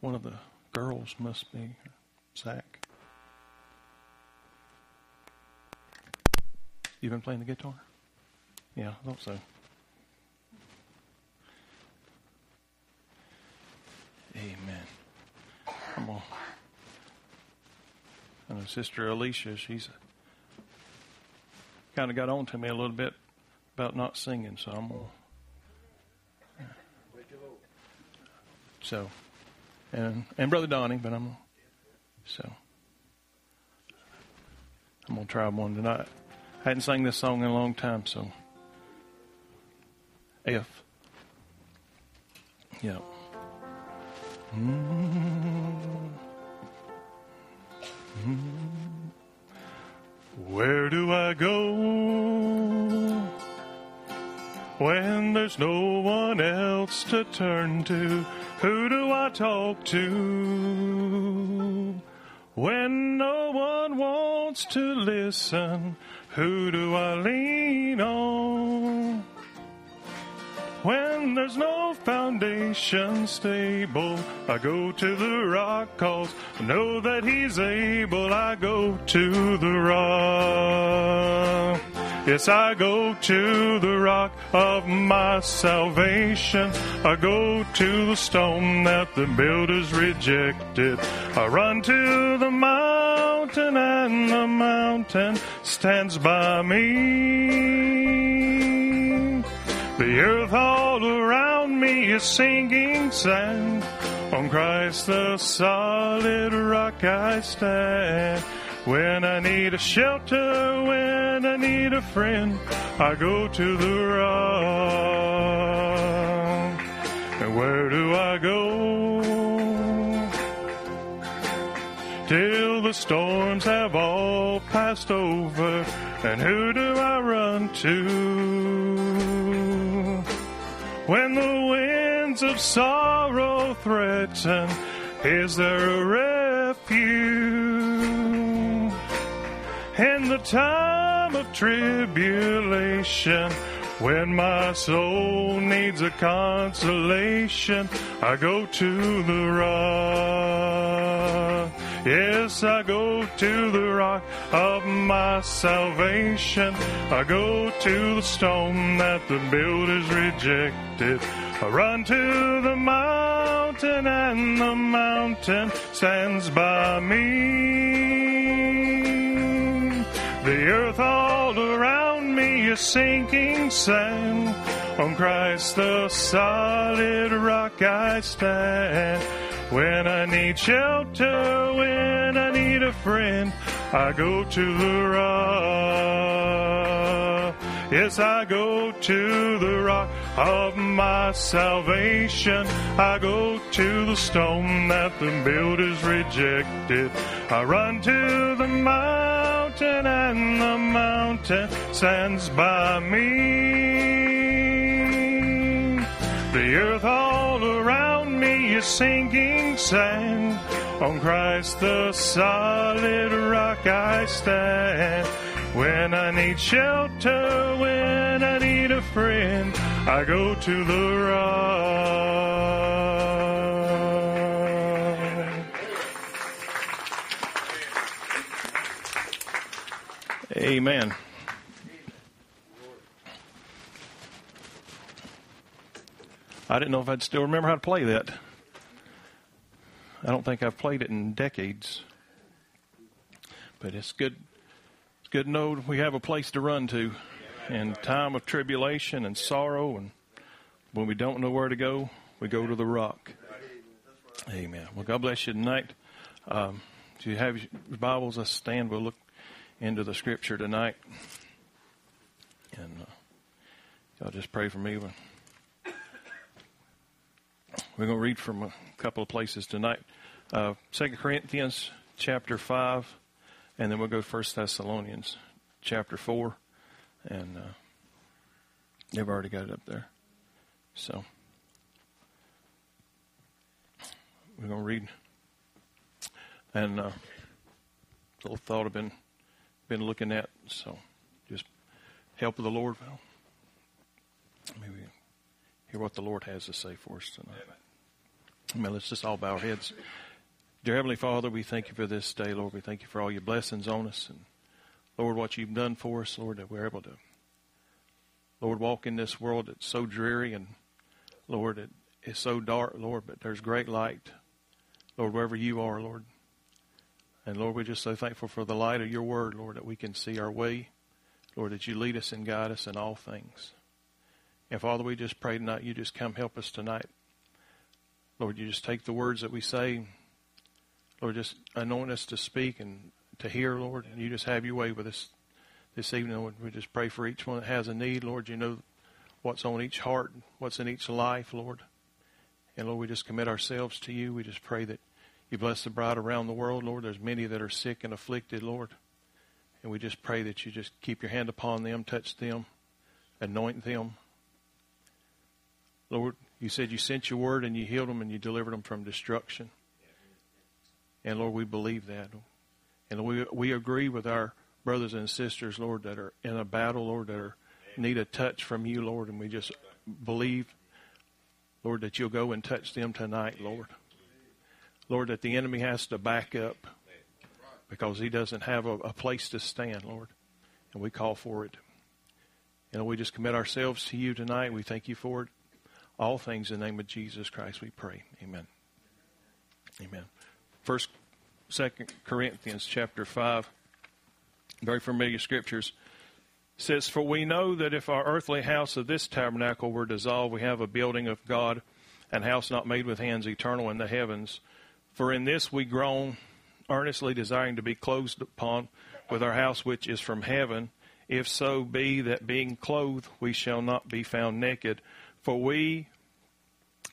one of the girls must be Zach. You've been playing the guitar? Yeah, I thought so. Amen. Come on. I know Sister Alicia, she's kind of got on to me a little bit about not singing, so I'm gonna. So, and and Brother Donnie, but I'm so I'm gonna try one tonight. I hadn't sang this song in a long time, so F. Yeah. Mm-hmm. Where do I go when there's no one else to turn to? Who do I talk to when no one wants to listen? Who do I lean on? When there's no foundation stable, I go to the rock cause I know that he's able. I go to the rock. Yes, I go to the rock of my salvation. I go to the stone that the builders rejected. I run to the mountain and the mountain stands by me. The earth all around me is sinking sand. On Christ the solid rock I stand. When I need a shelter, when I need a friend, I go to the rock. And where do I go? Till the storms have all passed over, and who do I run to? When the winds of sorrow threaten, is there a refuge? In the time of tribulation, when my soul needs a consolation, I go to the rock. Yes, I go to the rock of my salvation. I go to the stone that the builders rejected. I run to the mountain and the mountain stands by me. The earth is sinking sand. On Christ the solid rock I stand. When I need shelter, when I need a friend, I go to the rock. Yes, I go to the rock of my salvation. I go to the stone that the builders rejected. I run to the mountain and the mountain stands by me. The earth all around me is sinking sand. On Christ the solid rock I stand. When I need shelter, when I need a friend, I go to the rock. Amen. I didn't know if I'd still remember how to play that. I don't think I've played it in decades. But it's good it's good to know we have a place to run to in time of tribulation and sorrow and when we don't know where to go, we go to the rock. Amen. Well, God bless you tonight. Um, if you have your Bibles, let's stand. We'll look into the Scripture tonight. And uh, y'all just pray for me. We're going to read from a couple of places tonight. Uh, 2 Corinthians chapter 5, and then we'll go to 1 Thessalonians chapter 4. And uh, they've already got it up there. So we're going to read. And uh, little thought I've been been looking at. So just help of the Lord. Well, maybe hear what the Lord has to say for us tonight. Amen. Let's just all bow our heads. Dear Heavenly Father, we thank you for this day, Lord. We thank you for all your blessings on us. And Lord, what you've done for us, Lord, that we're able to, Lord, walk in this world that's so dreary and, Lord, it is so dark, Lord, but there's great light, Lord, wherever you are, Lord. And Lord, we're just so thankful for the light of your word, Lord, that we can see our way. Lord, that you lead us and guide us in all things. And Father, we just pray tonight, you just come help us tonight. Lord, you just take the words that we say, Lord, just anoint us to speak and to hear, Lord, and you just have your way with us this evening. Lord, we just pray for each one that has a need, Lord. You know what's on each heart, what's in each life, Lord. And Lord, we just commit ourselves to you. We just pray that you bless the bride around the world, Lord. There's many that are sick and afflicted, Lord. And we just pray that you just keep your hand upon them, touch them, anoint them. Lord, you said you sent your word and you healed them and you delivered them from destruction. And Lord, we believe that. And we we agree with our brothers and sisters, Lord, that are in a battle, Lord, that are need a touch from you, Lord, and we just believe, Lord, that you'll go and touch them tonight, Lord. Lord, that the enemy has to back up because he doesn't have a, a place to stand, Lord. And we call for it. And we just commit ourselves to you tonight. We thank you for it. All things in the name of Jesus Christ we pray. Amen. Amen. First, Second Corinthians chapter five. Very familiar scriptures. says, For we know that if our earthly house of this tabernacle were dissolved, we have a building of God, and house not made with hands, eternal in the heavens. For in this we groan, earnestly desiring to be clothed upon with our house which is from heaven, if so be that being clothed we shall not be found naked. For we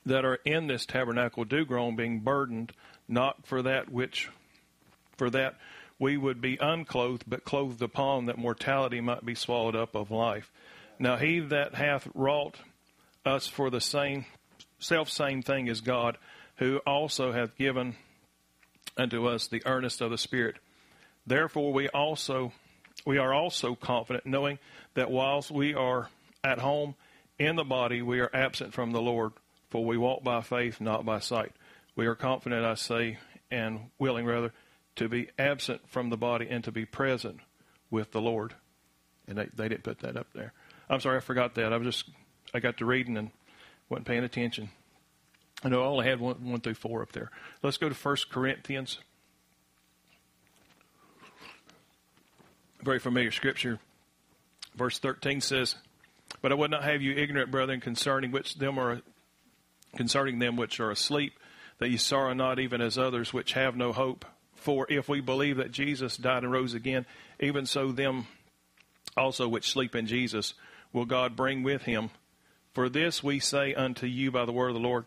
that are in this tabernacle do groan, being burdened, not for that which, for that we would be unclothed, but clothed upon, that mortality might be swallowed up of life. Now he that hath wrought us for the same self same thing as God, who also hath given unto us the earnest of the Spirit. Therefore we also we are also confident, knowing that whilst we are at home in the body, we are absent from the Lord, for we walk by faith, not by sight. We are confident, I say, and willing rather, to be absent from the body and to be present with the Lord. And they, they didn't put that up there. I'm sorry, I forgot that. I was just I got to reading and wasn't paying attention. I know I only had one, one through four up there. Let's go to First Corinthians. Very familiar scripture. Verse 13 says, But I would not have you ignorant, brethren, concerning which them are concerning them which are asleep, that ye sorrow not even as others which have no hope. For if we believe that Jesus died and rose again, even so them also which sleep in Jesus will God bring with him. For this we say unto you by the word of the Lord,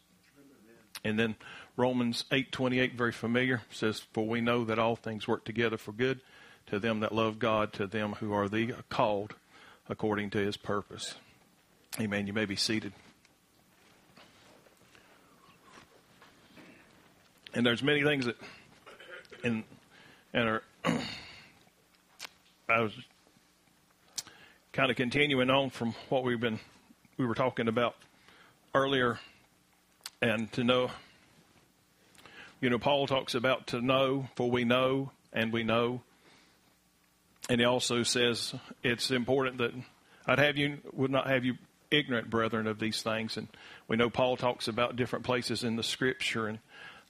And then Romans 8:28 very familiar says for we know that all things work together for good to them that love God to them who are the called according to his purpose. Amen. You may be seated. And there's many things that and and are I was kind of continuing on from what we've been we were talking about earlier and to know you know paul talks about to know for we know and we know. And he also says it's important that i'd have you would not have you ignorant brethren of these things. And we know paul talks about different places in the scripture. And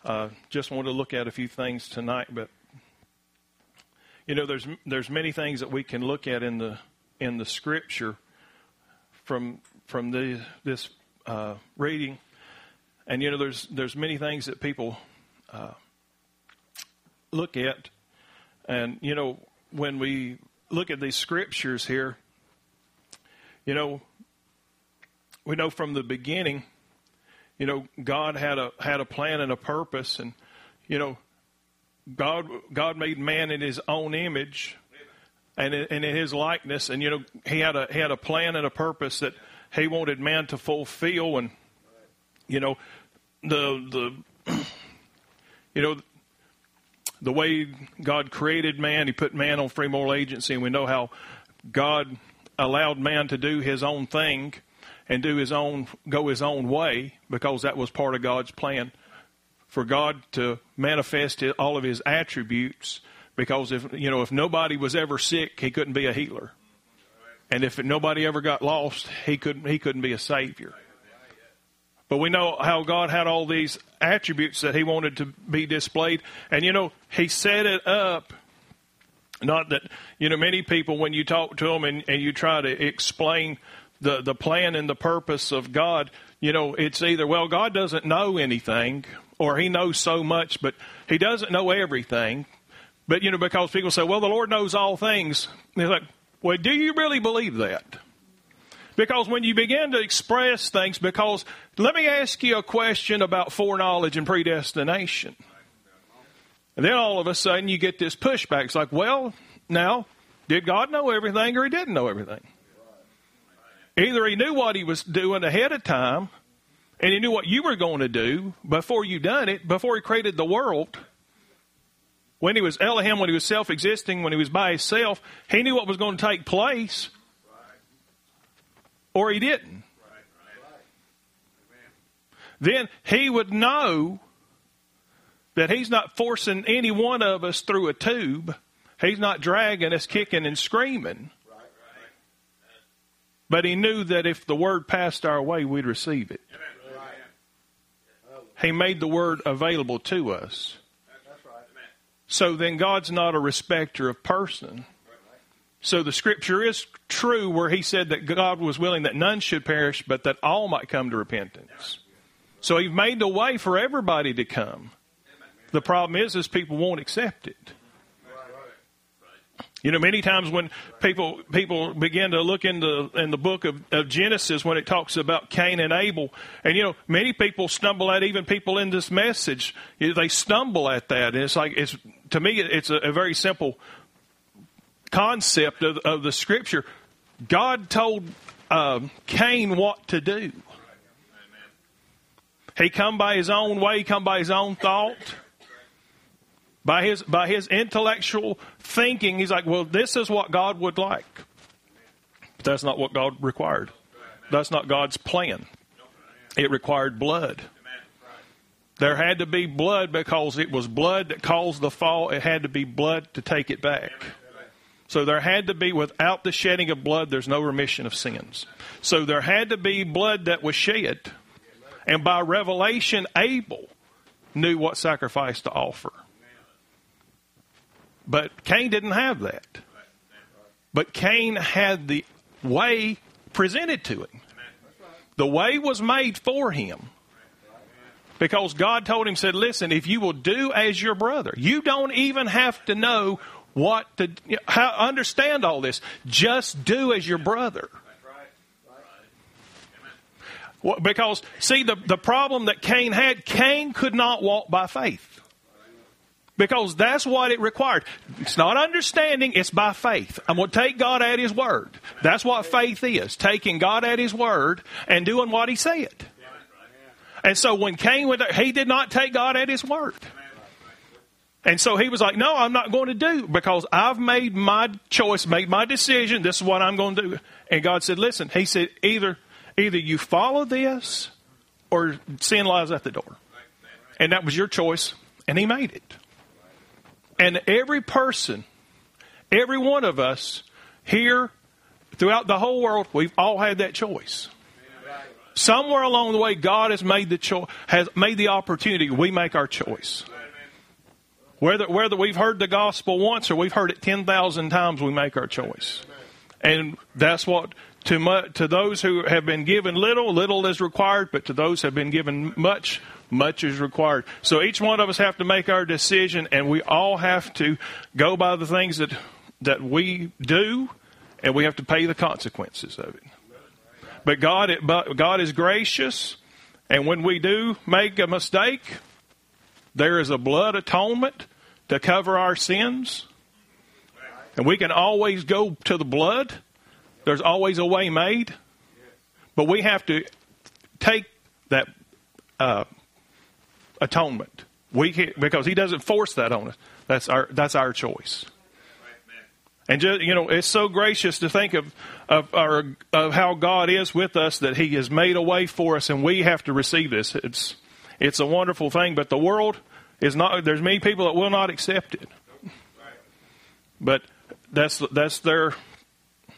uh, just want to look at a few things tonight but you know there's there's many things that we can look at in the in the scripture from from the, this uh, reading, and you know, there's there's many things that people uh, look at, and you know, when we look at these scriptures here, you know, we know from the beginning, you know, God had a had a plan and a purpose, and you know, God God made man in His own image, and in, and in His likeness, and you know He had a He had a plan and a purpose that He wanted man to fulfill, and you know the the you know the way God created man, He put man on free moral agency, and we know how God allowed man to do his own thing and do his own go his own way because that was part of God's plan for God to manifest all of his attributes because if you know if nobody was ever sick he couldn't be a healer. And if nobody ever got lost he couldn't he couldn't be a savior but we know how God had all these attributes that he wanted to be displayed and you know he set it up not that, you know, many people, when you talk to them and, and you try to explain the, the plan and the purpose of God, you know, it's either, well, God doesn't know anything, or He knows so much, but He doesn't know everything. But, you know, because people say, well, the Lord knows all things. It's like, well, do you really believe that? Because when you begin to express things, because let me ask you a question about foreknowledge and predestination. And then all of a sudden you get this pushback. It's like, well, now, did God know everything or he didn't know everything? Either he knew what he was doing ahead of time and he knew what you were going to do before you done it, before he created the world. When he was Elohim, when he was self existing, when he was by himself, he knew what was going to take place. Or he didn't. Then he would know that He's not forcing any one of us through a tube. He's not dragging us kicking and screaming. But He knew that if the Word passed our way, we'd receive it. He made the Word available to us. So then God's not a respecter of person. So the scripture is true where he said that God was willing that none should perish, but that all might come to repentance. So he made the way for everybody to come. The problem is, is people won't accept it. You know, many times when people people begin to look in the in the book of, of Genesis when it talks about Cain and Abel, and you know, many people stumble at even people in this message. They stumble at that, and it's like it's to me it's a, a very simple concept of, of the Scripture. God told uh, Cain what to do. He come by his own way, come by his own thought. By his by his intellectual thinking he's like well this is what god would like. But that's not what god required. That's not god's plan. It required blood. There had to be blood because it was blood that caused the fall. It had to be blood to take it back so there had to be without the shedding of blood there's no remission of sins so there had to be blood that was shed and by revelation abel knew what sacrifice to offer but Cain didn't have that. But Cain had the way presented to him. The way was made for him. Because God told him, said, listen, if you will do as your brother, you don't even have to know what to how, understand all this. Just do as your brother. Because, see, the, the problem that Cain had, Cain could not walk by faith. Because that's what it required. It's not understanding, it's by faith. I'm going to take God at His word. That's what faith is taking God at His word and doing what He said. And so when Cain went he did not take God at His word. And so he was like, No, I'm not going to do because I've made my choice, made my decision. This is what I'm going to do. And God said, Listen, He said, either either you follow this or sin lies at the door. And that was your choice, and He made it. And every person, every one of us here throughout the whole world, we've all had that choice. Somewhere along the way, God has made the choice, has made the opportunity. We make our choice. Whether whether we've heard the gospel once or we've heard it ten thousand times, we make our choice, and that's what to mu- to those who have been given little, little is required, but to those who have been given much, much is required. So each one of us have to make our decision, and we all have to go by the things that that we do, and we have to pay the consequences of it. But God, but God is gracious, and when we do make a mistake, there is a blood atonement to cover our sins. And we can always go to the blood. There's always a way made. But we have to take that uh, atonement. We can, because He doesn't force that on us. That's our that's our choice. And just, you know, it's so gracious to think of of, our, of how God is with us that He has made a way for us, and we have to receive this. It's it's a wonderful thing, but the world is not. There's many people that will not accept it. But that's that's their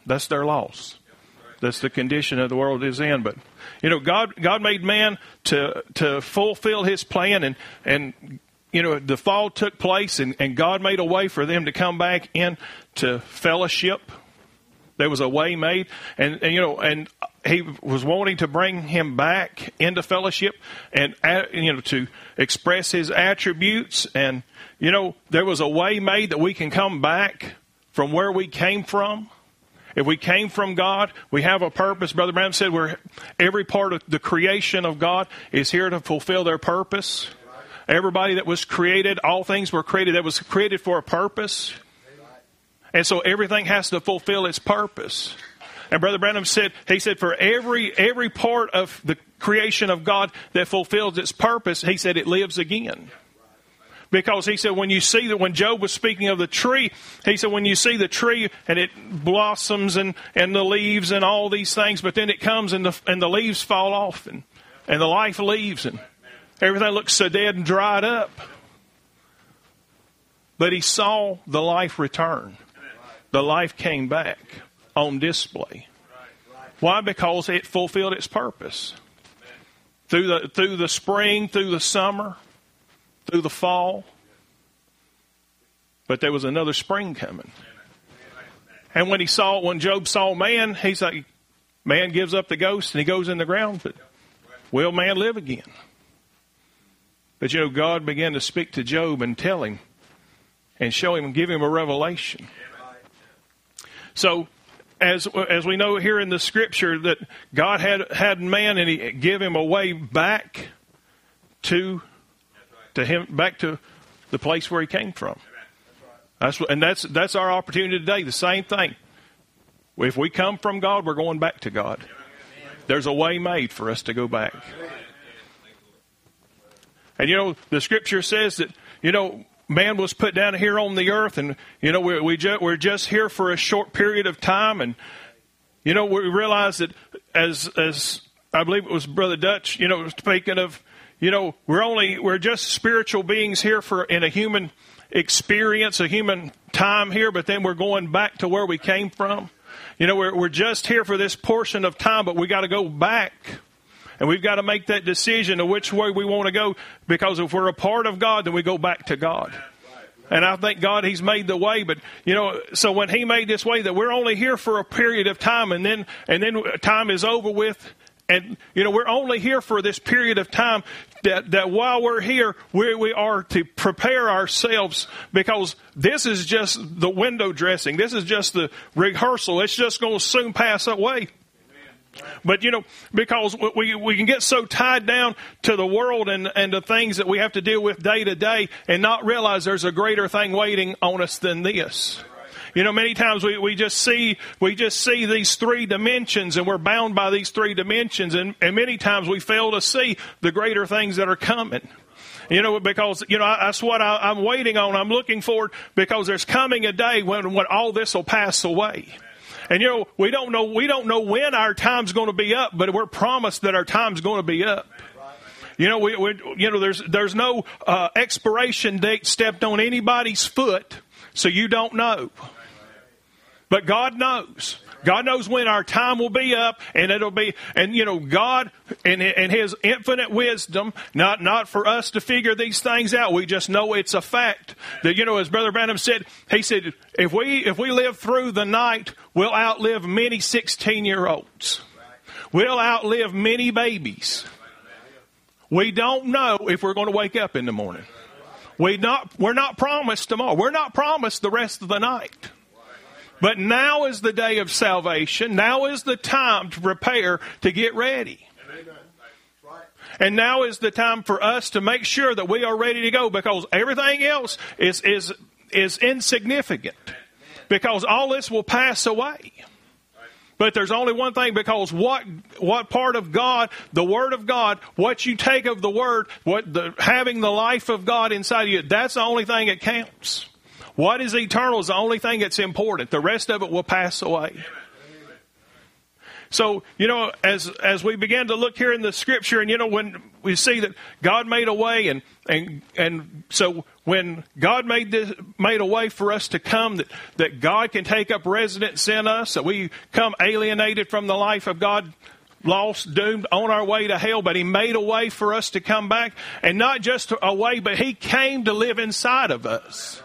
that's their loss. That's the condition that the world is in. But you know, God God made man to to fulfill His plan, and and you know the fall took place, and, and God made a way for them to come back into fellowship. There was a way made, and, and you know, and he was wanting to bring him back into fellowship, and uh, you know, to express his attributes, and you know, there was a way made that we can come back from where we came from. If we came from God, we have a purpose. Brother Branham said we're, every part of the creation of God is here to fulfill their purpose. Everybody that was created, all things were created, that was created for a purpose. And so everything has to fulfill its purpose. And Brother Branham said, he said, for every, every part of the creation of God that fulfills its purpose, he said it lives again. Because he said, when you see that, when Job was speaking of the tree, he said, when you see the tree and it blossoms and, and the leaves and all these things, but then it comes and the, and the leaves fall off and, and the life leaves and everything looks so dead and dried up. But he saw the life return. The life came back on display. Why? Because it fulfilled its purpose. Through the, through the spring, through the summer, through the fall. But there was another spring coming. And when he saw, when Job saw man, he's like, man gives up the ghost and he goes in the ground, but will man live again? But you know, God began to speak to Job and tell him and show him and give him a revelation. So, as as we know here in the scripture that God had had man and he gave him a way back to to him back to the place where he came from. That's what, and that's that's our opportunity today. The same thing. If we come from God, we're going back to God. There's a way made for us to go back. And you know, the scripture says that, you know, man was put down here on the earth and, you know, we, we ju- we're just here for a short period of time. And, you know, we realize that as, as I believe it was Brother Dutch, you know, speaking of you know, we're only, we're just spiritual beings here for, in a human experience, a human time here, but then we're going back to where we came from. You know, we're, we're just here for this portion of time, but we got to go back. And we've got to make that decision of which way we want to go because if we're a part of God, then we go back to God. And I thank God He's made the way. But, you know, so when He made this way that we're only here for a period of time and then, and then time is over with and, you know, we're only here for this period of time that, that while we're here, we, we are to prepare ourselves because this is just the window dressing. This is just the rehearsal. It's just going to soon pass away. But you know, because we we can get so tied down to the world and and the things that we have to deal with day to day, and not realize there's a greater thing waiting on us than this. You know, many times we, we just see, we just see these three dimensions and we're bound by these three dimensions and, and many times we fail to see the greater things that are coming. You know, because, you know, that's what I, am waiting on. I'm looking forward because there's coming a day when, when all this will pass away. And you know, we don't know, we don't know when our time's going to be up, but we're promised that our time's going to be up. You know, we, we you know, there's, there's no, uh, expiration date stepped on anybody's foot, so you don't know. But God knows. God knows when our time will be up, and it'll be, and you know, God and, and His infinite wisdom, not, not for us to figure these things out. We just know it's a fact that, you know, as Brother Branham said, he said, if we, if we live through the night, we'll outlive many 16 year olds. We'll outlive many babies. We don't know if we're going to wake up in the morning. We not, we're not promised tomorrow. We're not promised the rest of the night. But now is the day of salvation. Now is the time to prepare to get ready. And now is the time for us to make sure that we are ready to go because everything else is, is, is insignificant. Because all this will pass away. But there's only one thing because what what part of God, the Word of God, what you take of the Word, what the having the life of God inside of you, that's the only thing that counts. What is eternal is the only thing that's important. The rest of it will pass away. So, you know, as as we began to look here in the scripture and you know when we see that God made a way and and and so when God made this made a way for us to come that that God can take up residence in us, that we come alienated from the life of God lost, doomed, on our way to hell, but He made a way for us to come back. And not just a way, but He came to live inside of us.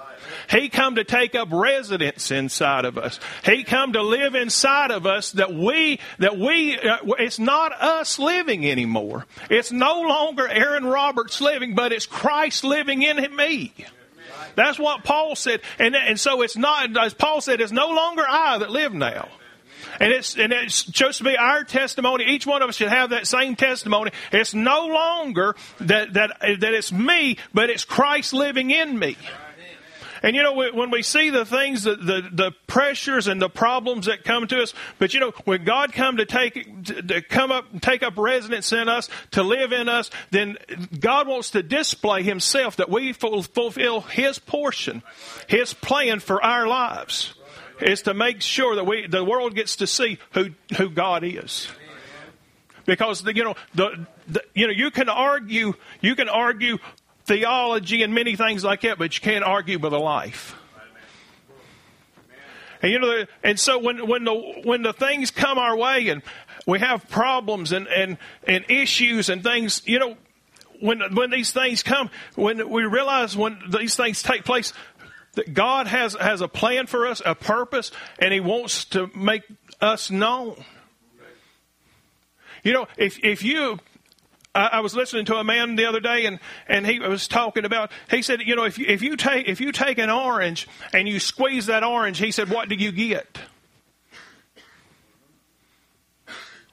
He come to take up residence inside of us. He come to live inside of us that we, that we, uh, it's not us living anymore. It's no longer Aaron Roberts living, but it's Christ living in me. That's what Paul said. And, and so it's not, as Paul said, it's no longer I that live now. And it's, and it's supposed to be our testimony. Each one of us should have that same testimony. It's no longer that, that, that it's me, but it's Christ living in me. And you know, when we see the things, the, the, the, pressures and the problems that come to us, but you know, when God come to take, to come up take up residence in us, to live in us, then God wants to display Himself that we fulfill His portion, His plan for our lives. Is to make sure that we, the world gets to see who, who God is because the, you know the, the, you know you can argue you can argue theology and many things like that, but you can't argue with a life. And you know, and so when when the when the things come our way and we have problems and and and issues and things, you know, when when these things come, when we realize when these things take place, that God has has a plan for us, a purpose, and He wants to make us known. You know, if if you I, I was listening to a man the other day, and and he was talking about. He said, you know, if you, if you take if you take an orange and you squeeze that orange, he said, what do you get?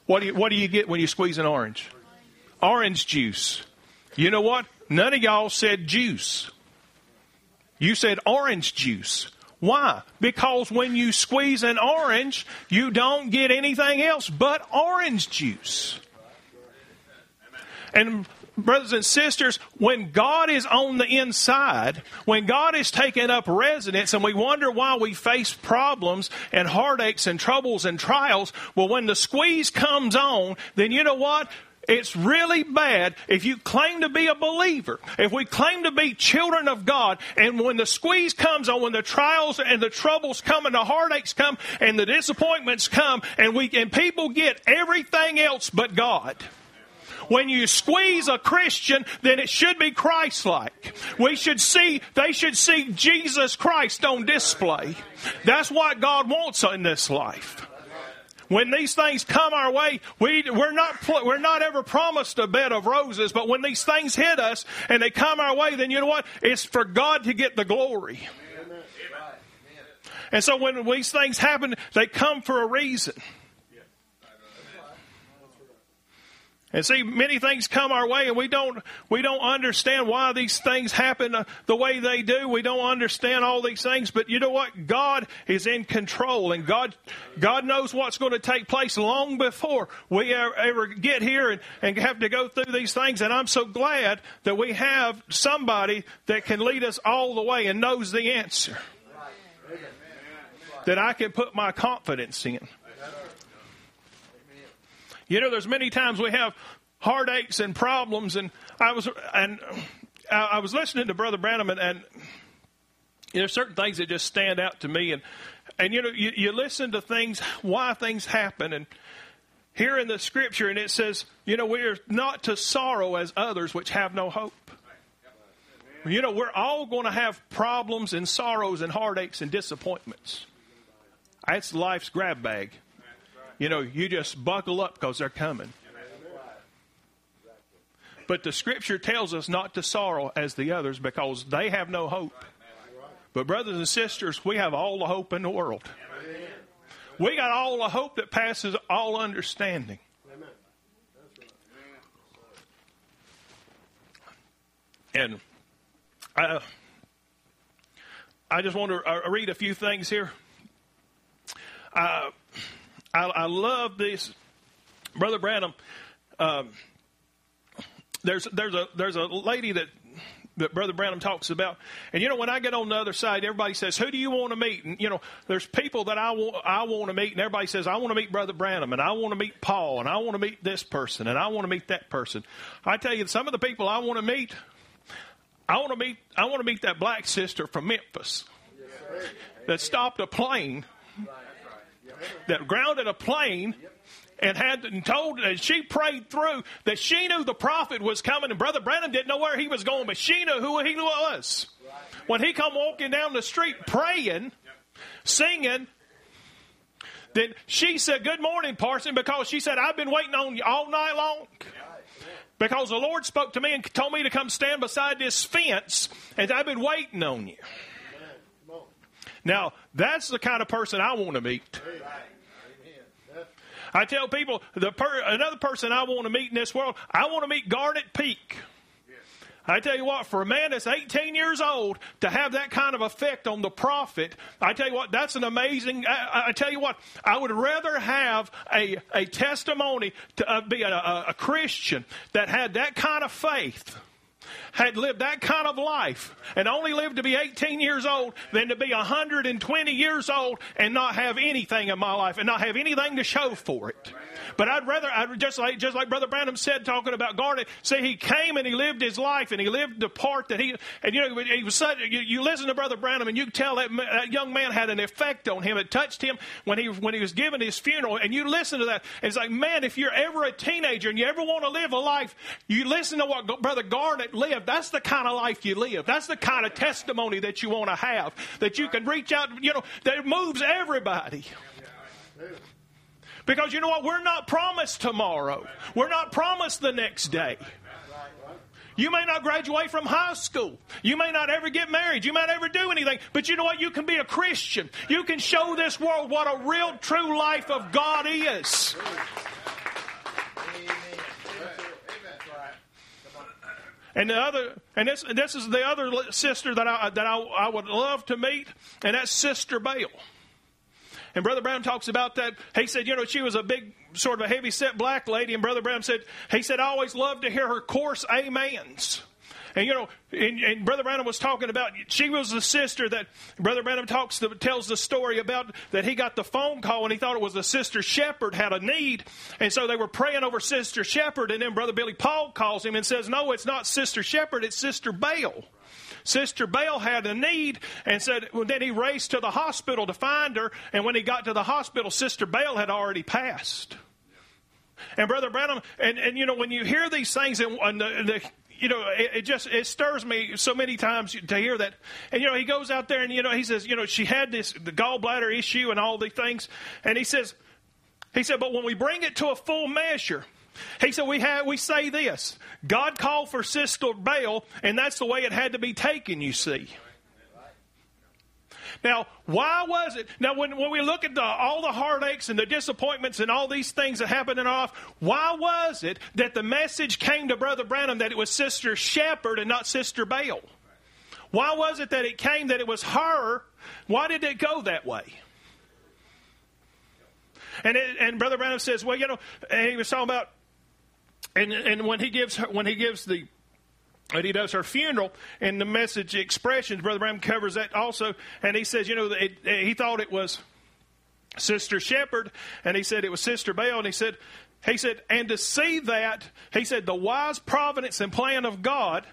What do you, what do you get when you squeeze an orange? Orange juice. You know what? None of y'all said juice. You said orange juice. Why? Because when you squeeze an orange, you don't get anything else but orange juice. And brothers and sisters, when God is on the inside, when God is taking up residence and we wonder why we face problems and heartaches and troubles and trials, well, when the squeeze comes on, then you know what? It's really bad if you claim to be a believer, if we claim to be children of God, and when the squeeze comes on, when the trials and the troubles come and the heartaches come and the disappointments come, and we and people get everything else but God. When you squeeze a Christian, then it should be Christ-like. We should see, they should see Jesus Christ on display. That's what God wants in this life. When these things come our way, we, we're not, we're not ever promised a bed of roses, but when these things hit us and they come our way, then you know what? It's for God to get the glory. And so when these things happen, they come for a reason. And see, many things come our way, and we don't we don't understand why these things happen uh, the way they do. We don't understand all these things, but you know what? God is in control, and God God knows what's going to take place long before we ever get here and, and have to go through these things. And I'm so glad that we have somebody that can lead us all the way and knows the answer. That I can put my confidence in. You know, there's many times we have heartaches and problems, and I was and I was listening to Brother Branham, and, and there's certain things that just stand out to me, and and you know, you, you listen to things, why things happen, and here in the scripture, and it says, you know, we are not to sorrow as others which have no hope. You know, we're all going to have problems and sorrows and heartaches and disappointments. That's life's grab bag. You know, you just buckle up because they're coming. But the scripture tells us not to sorrow as the others because they have no hope. But, brothers and sisters, we have all the hope in the world. We got all the hope that passes all understanding. And I, I just want to uh, read a few things here. Uh, I, I love this, Brother Branham. Um, there's there's a there's a lady that that Brother Branham talks about. And you know, when I get on the other side, everybody says, "Who do you want to meet?" And you know, there's people that I want I want to meet, and everybody says, "I want to meet Brother Branham, and I want to meet Paul, and I want to meet this person, and I want to meet that person." I tell you, some of the people I want to meet, I want to meet I want to meet that black sister from Memphis that stopped a plane, that grounded a plane and had and told and she prayed through that she knew the prophet was coming and brother Branham didn't know where he was going but she knew who he was. When he come walking down the street praying singing then she said good morning parson because she said I've been waiting on you all night long. Because the Lord spoke to me and told me to come stand beside this fence and I've been waiting on you now that's the kind of person I want to meet I tell people the per, another person I want to meet in this world, I want to meet Garnet Peak. I tell you what, for a man that's 18 years old to have that kind of effect on the prophet, I tell you what, that's an amazing. I, I tell you what, I would rather have a, a testimony to uh, be a, a, a Christian that had that kind of faith had lived that kind of life and only lived to be 18 years old than to be 120 years old and not have anything in my life and not have anything to show for it. But I'd rather, I'd just like, just like Brother Branham said, talking about Garnet, say he came and he lived his life and he lived the part that he, and you know, he was such, you, you listen to Brother Branham and you tell that, that young man had an effect on him. It touched him when he, when he was given his funeral and you listen to that. It's like, man, if you're ever a teenager and you ever want to live a life, you listen to what Brother Garnet lived. That's the kind of life you live. That's the kind of testimony that you want to have. That you can reach out, you know, that moves everybody. Because you know what? We're not promised tomorrow. We're not promised the next day. You may not graduate from high school. You may not ever get married. You might never do anything. But you know what? You can be a Christian. You can show this world what a real, true life of God is. And the other, and this, this is the other sister that I that I, I would love to meet, and that's Sister Bale. And Brother Branham talks about that. He said, you know, she was a big, sort of a heavy set black lady. And Brother Branham said, he said, I always loved to hear her coarse amens. And you know, and, and, Brother Branham was talking about she was the sister that Brother Branham talks to, tells the story about that he got the phone call and he thought it was the sister Shepherd had a need, and so they were praying over Sister Shepherd, and then Brother Billy Paul calls him and says, "No, it's not Sister Shepherd, it's Sister Bale." Sister Bale had a need and said, well, then he raced to the hospital to find her. And when he got to the hospital, Sister Bale had already passed. And Brother Branham, and, and you know, when you hear these things and, and the, the you know, it, it, just it stirs me so many times to hear that. And you know, he goes out there and you know, he says, you know, she had this the gallbladder issue and all the things, and he says, he said, but when we bring it to a full measure, he said, we, have, we say this God called for Sister Bale, and that's the way it had to be taken, you see. Now, why was it? Now, when, when we look at the, all the heartaches and the disappointments and all these things that happened in off, why was it that the message came to Brother Branham that it was Sister Shepherd and not Sister Bale? Why was it that it came that it was her? Why did it go that way? And, it, and Brother Branham says, well, you know, and he was talking about and and when he gives her, when he gives the and he does her funeral and the message expressions, Brother Branham covers that also. And he says, you know, it, he thought it was Sister Shepherd, and he said it was Sister Bale, and he said, he said, and to see that, he said, the wise providence and plan of God,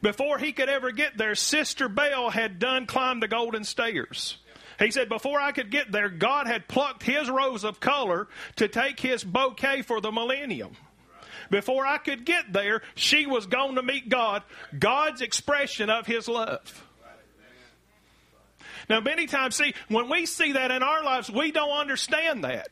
before he could ever get there, Sister Bale had done climbed the golden stairs. He said, Before I could get there, God had plucked his rose of color to take his bouquet for the millennium. Before I could get there, she was going to meet God, God's expression of His love. Now, many times, see, when we see that in our lives, we don't understand that.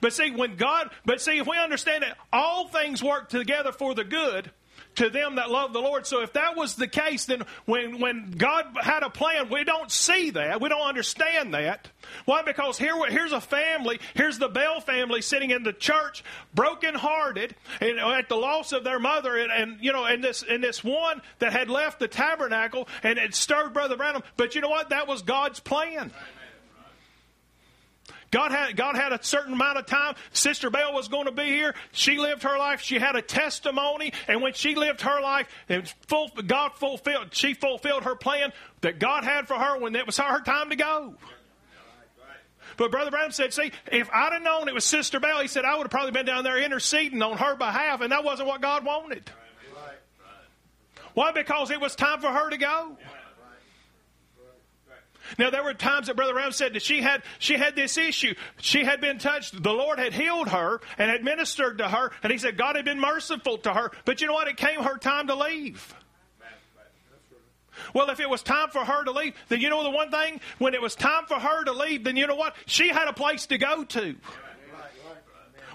But see, when God, but see, if we understand that all things work together for the good to them that love the Lord. So if that was the case, then when, when God had a plan, we don't see that. We don't understand that. Why? Because here, here's a family, here's the Bell family sitting in the church, brokenhearted, and at the loss of their mother, and, and you know, and this and this one that had left the tabernacle and it stirred Brother Branham. But you know what? That was God's plan. God had, God had a certain amount of time. Sister Bell was going to be here. She lived her life. She had a testimony. And when she lived her life, full, God fulfilled, she fulfilled her plan that God had for her when it was her time to go. But Brother Branham said, see, if I'd have known it was Sister Bell, he said, I would have probably been down there interceding on her behalf, and that wasn't what God wanted. Why? Because it was time for her to go. Now there were times that Brother Branham said that she had she had this issue. She had been touched. The Lord had healed her and had ministered to her, and he said God had been merciful to her. But you know what? It came her time to leave. Well, if it was time for her to leave, then you know the one thing? When it was time for her to leave, then you know what? She had a place to go to.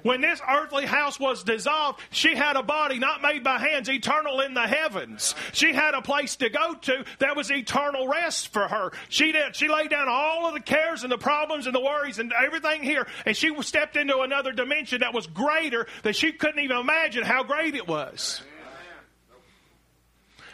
When this earthly house was dissolved, she had a body not made by hands, eternal in the heavens. She had a place to go to that was eternal rest for her. She did. She laid down all of the cares and the problems and the worries and everything here, and she stepped into another dimension that was greater that she couldn't even imagine how great it was.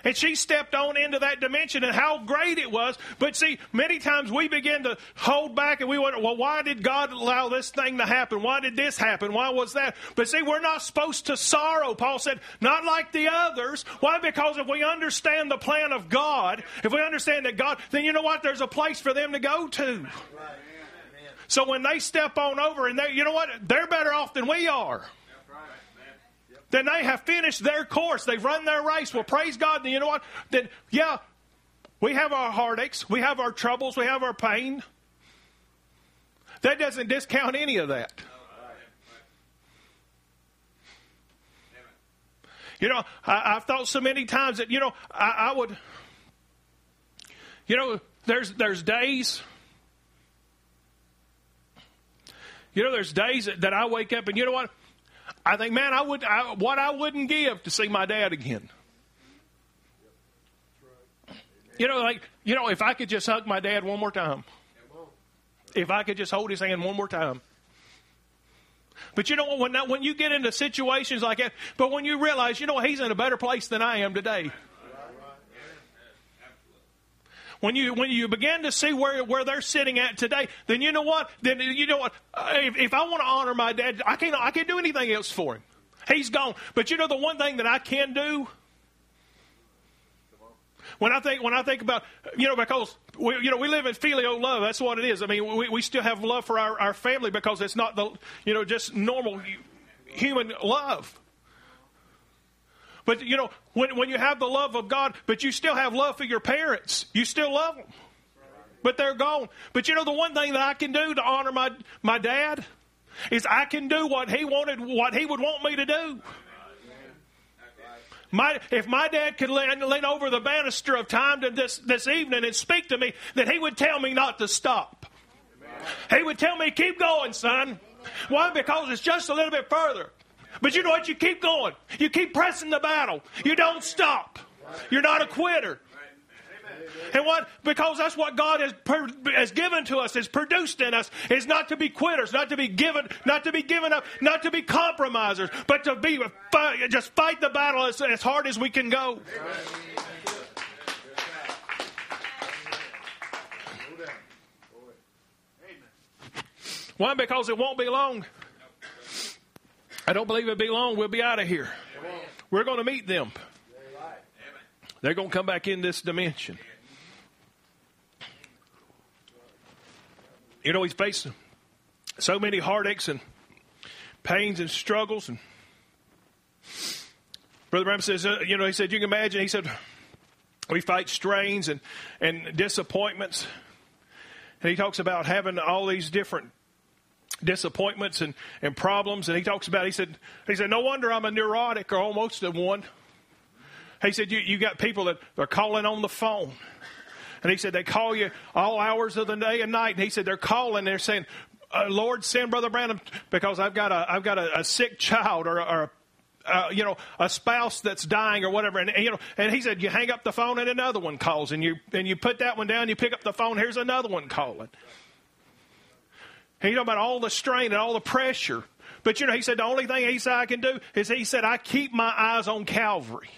And she stepped on into that dimension and how great it was. But see, many times we begin to hold back and we wonder, well, why did God allow this thing to happen? Why did this happen? Why was that? But see, we're not supposed to sorrow. Paul said, not like the others. Why? Because if we understand the plan of God, if we understand that God, then you know what? There's a place for them to go to. So when they step on over and they, you know what? They're better off than we are then they have finished their course. They've run their race. Well, praise God. Then you know what? Then, yeah, we have our heartaches, we have our troubles, we have our pain. That doesn't discount any of that. You know, I, have thought so many times that, you know, I, I would, you know, there's, there's days, you know, there's days that, that I wake up and you know what? I think, man, I would I, what I wouldn't give to see my dad again. You know, like you know, if I could just hug my dad one more time, if I could just hold his hand one more time. But you know when when you get into situations like that, but when you realize, you know, he's in a better place than I am today. When you when you begin to see where where they're sitting at today, then you know what? Then you know what? Uh, if, if I want to honor my dad, I can't I can't do anything else for him. He's gone. But you know the one thing that I can do. When I think when I think about you know because we, you know we live in filial love that's what it is I mean we, we still have love for our, our family because it's not the you know just normal human love but you know, when, when you have the love of God, but you still have love for your parents, you still love them. But they're gone. But you know, the one thing that I can do to honor my, my dad is I can do what he wanted, what he would want me to do. My, if my dad could lean, lean over the banister of time to this, this evening and speak to me, then he would tell me not to stop. He would tell me, keep going, son. Why? Because it's just a little bit further. But you know what? You keep going. You keep pressing the battle. You don't stop. You're not a quitter. And what? Because that's what God has, has given to us, has produced in us, is not to be quitters, not to be given, not to be given up, not to be compromisers, but to be just fight the battle as, as hard as we can go. Why? Because it won't be long. I don't believe it'll be long. We'll be out of here. We're going to meet them. They're going to come back in this dimension. You know, he's facing so many heartaches and pains and struggles. And Brother Branham says, uh, you know, he said, you can imagine, he said, we fight strains and, and disappointments. And he talks about having all these different disappointments and, and problems. And he talks about, he said, he said, no wonder I'm a neurotic or almost a one. He said, you, you got people that they're calling on the phone. And he said, they call you all hours of the day and night. And he said, they're calling, they're saying, uh, Lord, send Brother Branham because I've got a, I've got a, a sick child or, or uh, you know, a spouse that's dying or whatever, and, and, you know, and he said, you hang up the phone and another one calls, and you and you put that one down, you pick up the phone, here's another one calling. He talking about all the strain and all the pressure. But you know, he said the only thing he said I can do is he said I keep my eyes on Calvary.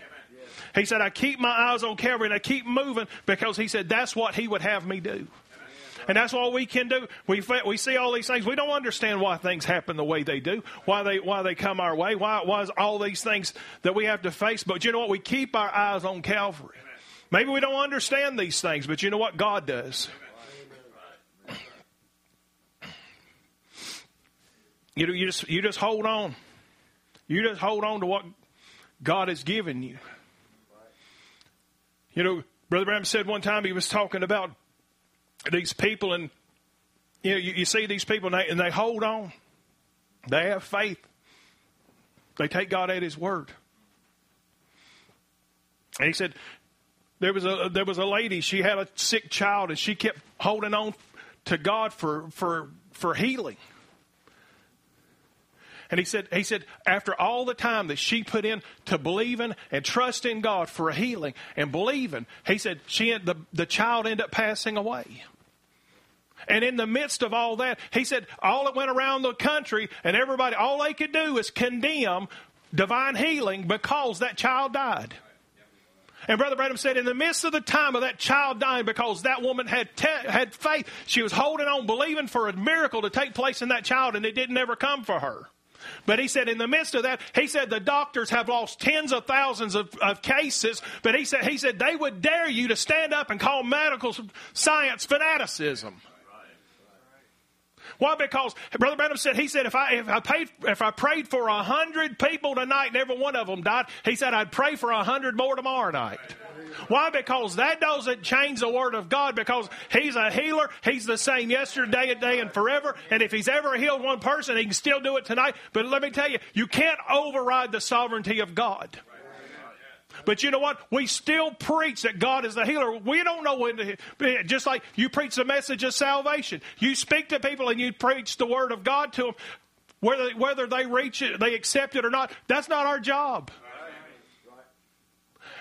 He said I keep my eyes on Calvary and I keep moving because he said that's what he would have me do. And that's all we can do. We, we see all these things. We don't understand why things happen the way they do, why they, why they come our way, why, why all these things that we have to face. But you know what? We keep our eyes on Calvary. Maybe we don't understand these things, but you know what? God does. You you just you just hold on. You just hold on to what God has given you. You know, Brother Branham said one time he was talking about these people, and you know, you, you see these people, and they, and they hold on. They have faith. They take God at His word. And he said, there was a there was a lady. She had a sick child, and she kept holding on to God for for for healing. And he said, he said, after all the time that she put in to believing and trusting God for a healing and believing, he said, she the, the child ended up passing away. And in the midst of all that, he said, all that went around the country and everybody, all they could do is condemn divine healing because that child died. And Brother Branham said, in the midst of the time of that child dying, because that woman had te- had faith, she was holding on, believing for a miracle to take place in that child, and it didn't ever come for her. But he said, in the midst of that, he said the doctors have lost tens of thousands of, of cases. But he said, he said they would dare you to stand up and call medical science fanaticism. Why? Because Brother Branham said he said if I if I paid if I prayed for a hundred people tonight and every one of them died, he said I'd pray for a hundred more tomorrow night. Why? Because that doesn't change the Word of God because He's a healer. He's the same yesterday, today, and forever. And if He's ever healed one person, He can still do it tonight. But let me tell you, you can't override the sovereignty of God. But you know what? We still preach that God is the healer. We don't know when to, just like you preach the message of salvation. You speak to people and you preach the word of God to them. Whether, whether they reach it, they accept it or not, that's not our job.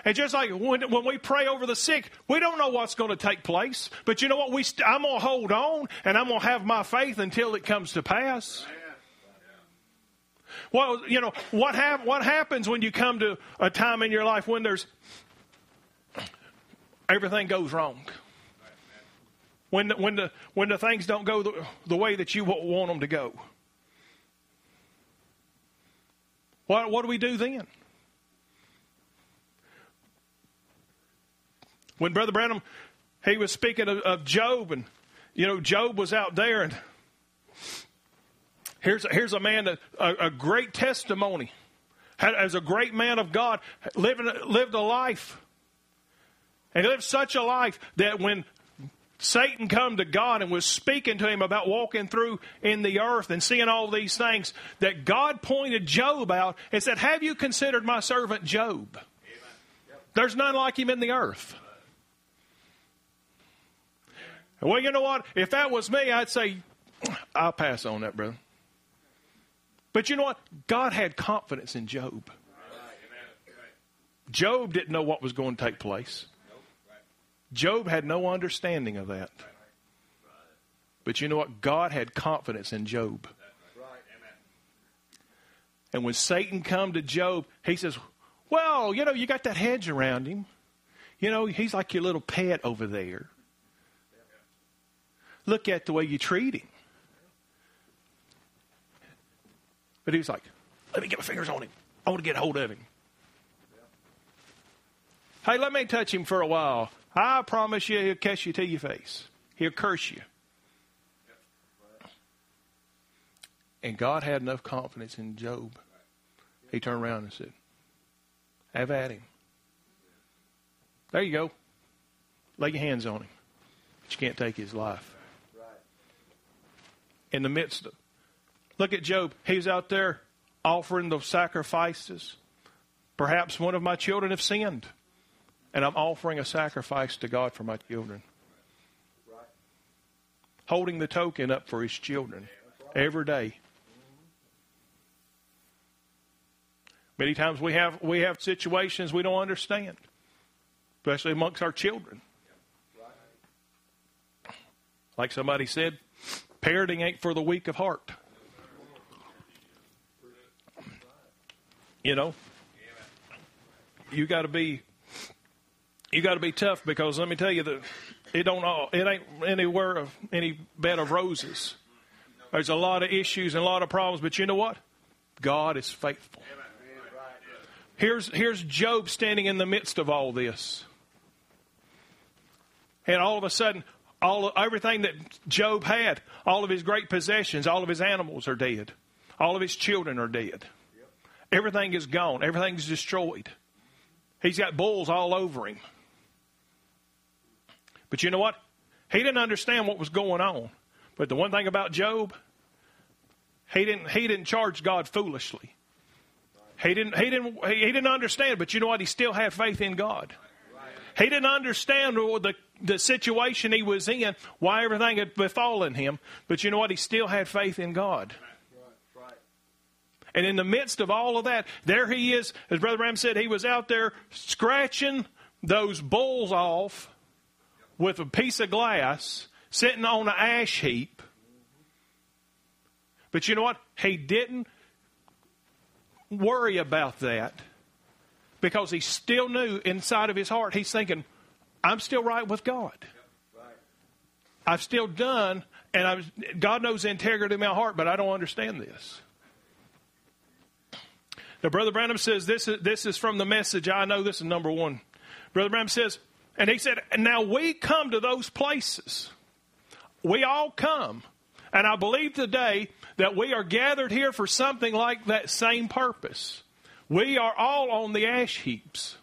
And just like when, when we pray over the sick, we don't know what's going to take place. But you know what? We st- I'm going to hold on and I'm going to have my faith until it comes to pass. Well, you know, what, hap- what happens when you come to a time in your life when there's everything goes wrong? When the, when the, when the things don't go the, the way that you want them to go? What, what do we do then? When Brother Branham, he was speaking of, of Job, and, you know, Job was out there, and here's a, here's a man, that, a, a great testimony, had, as a great man of God, living, lived a life. And he lived such a life that when Satan come to God and was speaking to him about walking through in the earth and seeing all these things, that God pointed Job out and said, Have you considered my servant Job? There's none like him in the earth. Well, you know what? If that was me, I'd say, I'll pass on that, brother. But you know what? God had confidence in Job. Job didn't know what was going to take place. Job had no understanding of that. But you know what? God had confidence in Job. And when Satan come to Job, he says, "Well, you know, you got that hedge around him. You know, he's like your little pet over there. Look at the way you treat him. But he was like, let me get my fingers on him. I want to get a hold of him. Hey, let me touch him for a while. I promise you, he'll catch you to your face. He'll curse you. And God had enough confidence in Job. He turned around and said, Have at him. There you go. Lay your hands on him. But you can't take his life Right. in the midst of. Look at Job. He's out there offering the sacrifices. Perhaps one of my children have sinned, and I'm offering a sacrifice to God for my children. Holding the token up for his children every day. Many times we have we have situations we don't understand, especially amongst our children. Like somebody said, parenting ain't for the weak of heart. You know, you got to be you got to be tough because let me tell you that it don't all it ain't anywhere of any bed of roses. There's a lot of issues and a lot of problems, but you know what? God is faithful. Here's here's Job standing in the midst of all this. And all of a sudden, all everything that Job had, all of his great possessions, all of his animals are dead. All of his children are dead. Everything is gone. Everything's destroyed. He's got bulls all over him. But you know what? He didn't understand what was going on. But the one thing about Job, he didn't he didn't charge God foolishly. He didn't he didn't he didn't understand, but you know what? He still had faith in God. He didn't understand the the situation he was in, why everything had befallen him, but you know what? He still had faith in God. And in the midst of all of that, there he is, as Brother Branham said, he was out there scratching those bulls off with a piece of glass, sitting on an ash heap. But you know what? He didn't worry about that because he still knew inside of his heart, he's thinking, I'm still right with God. I've still done, and I've, God knows the integrity of my heart, but I don't understand this. Now, Brother Branham says this is, this is from the message. I know this is number one. Brother Branham says, and he said, now we come to those places. We all come. And I believe today that we are gathered here for something like that same purpose. We are all on the ash heaps.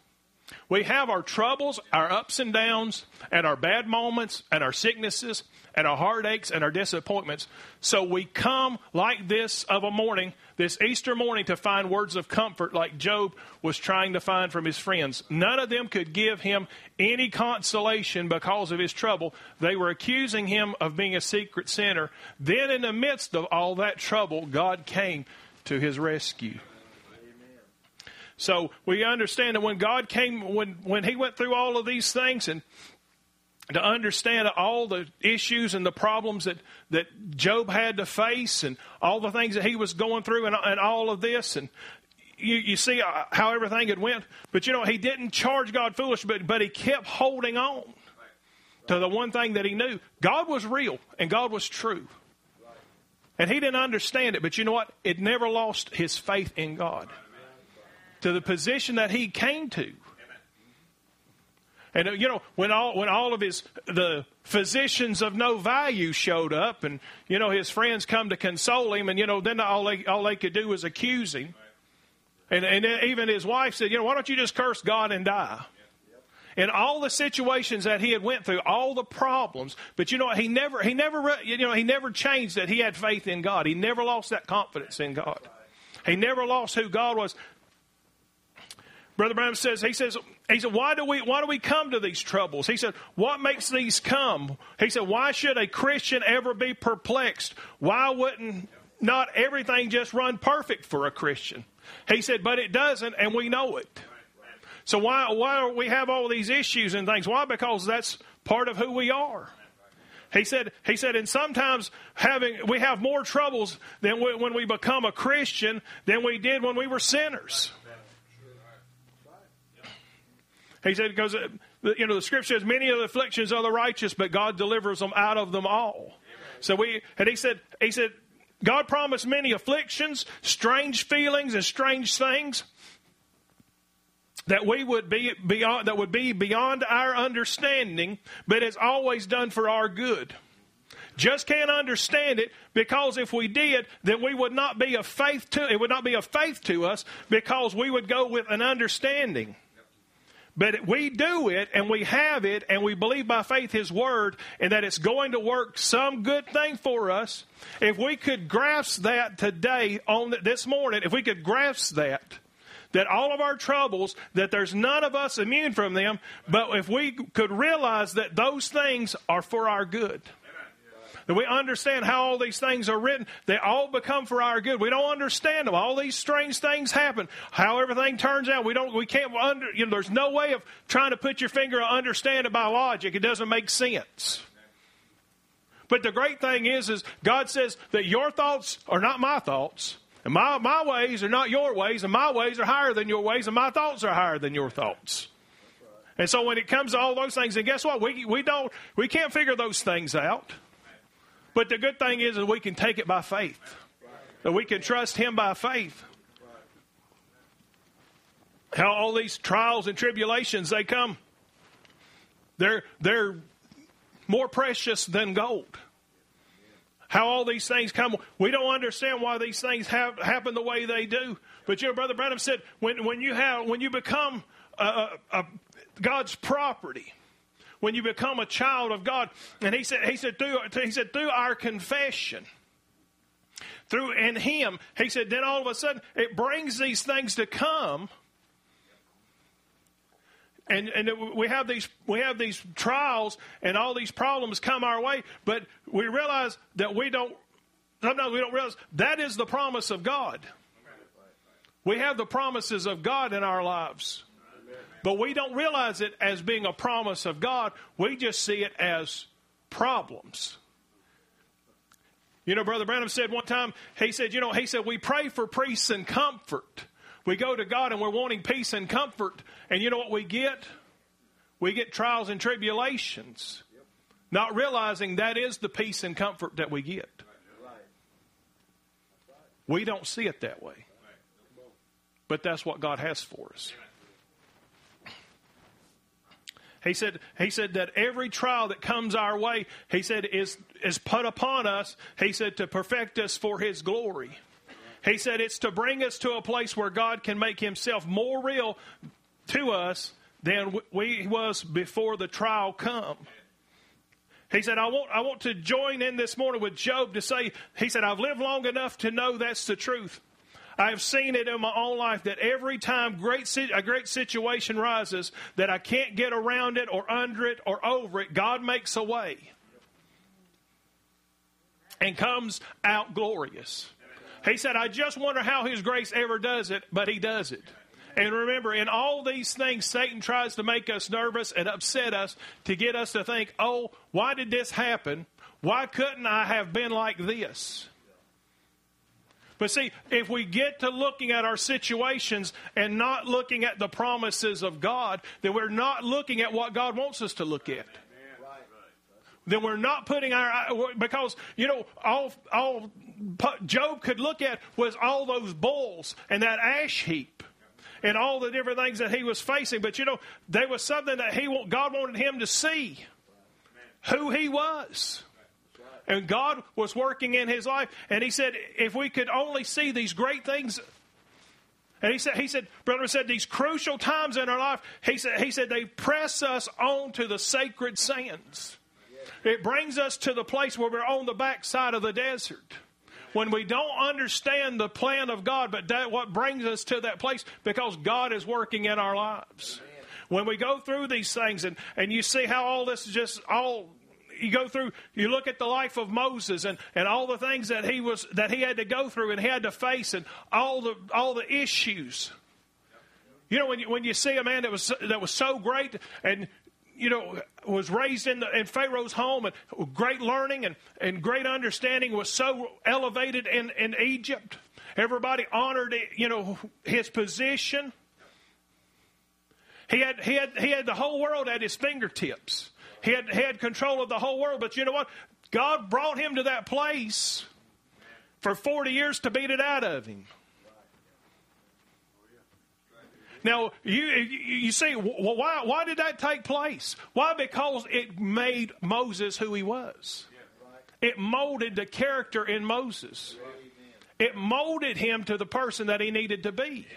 We have our troubles, our ups and downs, and our bad moments, and our sicknesses, and our heartaches, and our disappointments. So we come like this of a morning, this Easter morning, to find words of comfort like Job was trying to find from his friends. None of them could give him any consolation because of his trouble. They were accusing him of being a secret sinner. Then, in the midst of all that trouble, God came to his rescue. So we understand that when God came, when, when He went through all of these things and to understand all the issues and the problems that, that Job had to face and all the things that he was going through and, and all of this and you, you see uh, how everything had went. But you know, he didn't charge God foolish, but, but he kept holding on to the one thing that he knew. God was real and God was true. And he didn't understand it, but you know what? It never lost his faith in God to the position that he came to. And you know, when all when all of his the physicians of no value showed up, and you know his friends come to console him, and you know then all they all they could do was accuse him. And and even his wife said, you know, why don't you just curse God and die? In all the situations that he had went through, all the problems, but you know? He never he never you know he never changed that he had faith in God. He never lost that confidence in God. He never lost who God was. Brother Branham says, he says, he said, why do we, why do we come to these troubles? He said, what makes these come? He said, why should a Christian ever be perplexed? Why wouldn't not everything just run perfect for a Christian? He said, but it doesn't, and we know it. So why, why we have all these issues and things? Why? Because that's part of who we are. He said, he said, and sometimes having, we have more troubles than we, when we become a Christian than we did when we were sinners. He said, because, uh, you know, the scripture says, many of the afflictions are the righteous, but God delivers them out of them all. So we, and he said, he said, God promised many afflictions, strange feelings, and strange things that we would be beyond, that would be beyond our understanding, but it's always done for our good. Just can't understand it because if we did, then we would not be a faith to it would not be a faith to us because we would go with an understanding. But we do it and we have it and we believe by faith His Word and that it's going to work some good thing for us. If we could grasp that today on this morning, if we could grasp that, that all of our troubles, that there's none of us immune from them, but if we could realize that those things are for our good. That we understand how all these things are written. They all become for our good. We don't understand them. All these strange things happen. How everything turns out, we don't. We can't under. You know, there's no way of trying to put your finger and understand it by logic. It doesn't make sense. But the great thing is, is God says that your thoughts are not my thoughts. And my, my ways are not your ways, and my ways are higher than your ways, and my thoughts are higher than your thoughts. And so when it comes to all those things, and guess what? We, we don't we can't figure those things out. But the good thing is that we can take it by faith. That we can trust him by faith. How all these trials and tribulations they come. They're they're more precious than gold. How all these things come. We don't understand why these things have, happen the way they do. But you know, Brother Branham said, when, when you have when you become a, a, God's property when you become a child of God. And he said, he said, through, he said, through our confession, through in Him, he said, then all of a sudden it brings these things to come. And, and we have these we have these trials and all these problems come our way, but we realize that we don't sometimes we don't realize that is the promise of God. We have the promises of God in our lives. But we don't realize it as being a promise of God. We just see it as problems. You know, Brother Branham said one time, he said, you know, he said, we pray for peace and comfort. We go to God and we're wanting peace and comfort. And you know what we get? We get trials and tribulations. Not realizing that is the peace and comfort that we get. We don't see it that way. But that's what God has for us. He said, he said that every trial that comes our way, he said, is, is put upon us, he said, to perfect us for his glory. He said it's to bring us to a place where God can make himself more real to us than we was before the trial come. He said, I want, I want to join in this morning with Job to say, he said, I've lived long enough to know that's the truth. I have seen it in my own life that every time great a great situation rises that I can't get around it or under it or over it, God makes a way and comes out glorious. He said, I just wonder how His grace ever does it, but He does it. And remember, in all these things, Satan tries to make us nervous and upset us to get us to think, oh, why did this happen? Why couldn't I have been like this? But see, if we get to looking at our situations and not looking at the promises of God, then we're not looking at what God wants us to look at. Then we're not putting our because you know all all Job could look at was all those bulls and that ash heap and all the different things that he was facing. But you know, there was something that he God wanted him to see who he was and God was working in his life. And he said, if we could only see these great things. And he said, he said, brother said, these crucial times in our life, he said, he said, they press us on to the sacred sands. It brings us to the place where we're on the backside of the desert. When we don't understand the plan of God, but that what brings us to that place because God is working in our lives. When we go through these things and, and you see how all this is just all you go through, you look at the life of Moses and, and all the things that he was that he had to go through and he had to face and all the all the issues. You know, when you, when you see a man that was that was so great and you know was raised in the, in Pharaoh's home and great learning and, and great understanding was so elevated in, in Egypt. Everybody honored you know his position. He had he had he had the whole world at his fingertips. He had, he had control of the whole world. But you know what? God brought him to that place for 40 years to beat it out of him. Now, you, you see, why, why did that take place? Why? Because it made Moses who he was. It molded the character in Moses. It molded him to the person that he needed to be.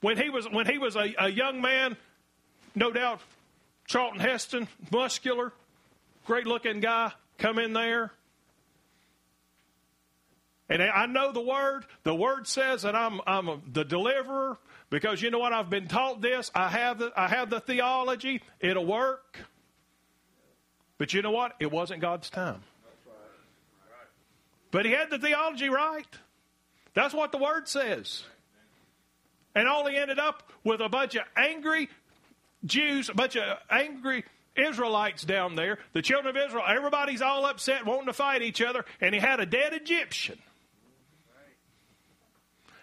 When he was, when he was a, a young man, no doubt Charlton Heston, muscular, great looking guy, come in there. And I know the word. The word says that I'm, I'm a, the deliverer because you know what? I've been taught this. I have the, I have the theology. It'll work. But you know what? It wasn't God's time. But he had the theology right. That's what the word says. And all he ended up with a bunch of angry Jews, a bunch of angry Israelites down there, the children of Israel. Everybody's all upset, wanting to fight each other, and he had a dead Egyptian.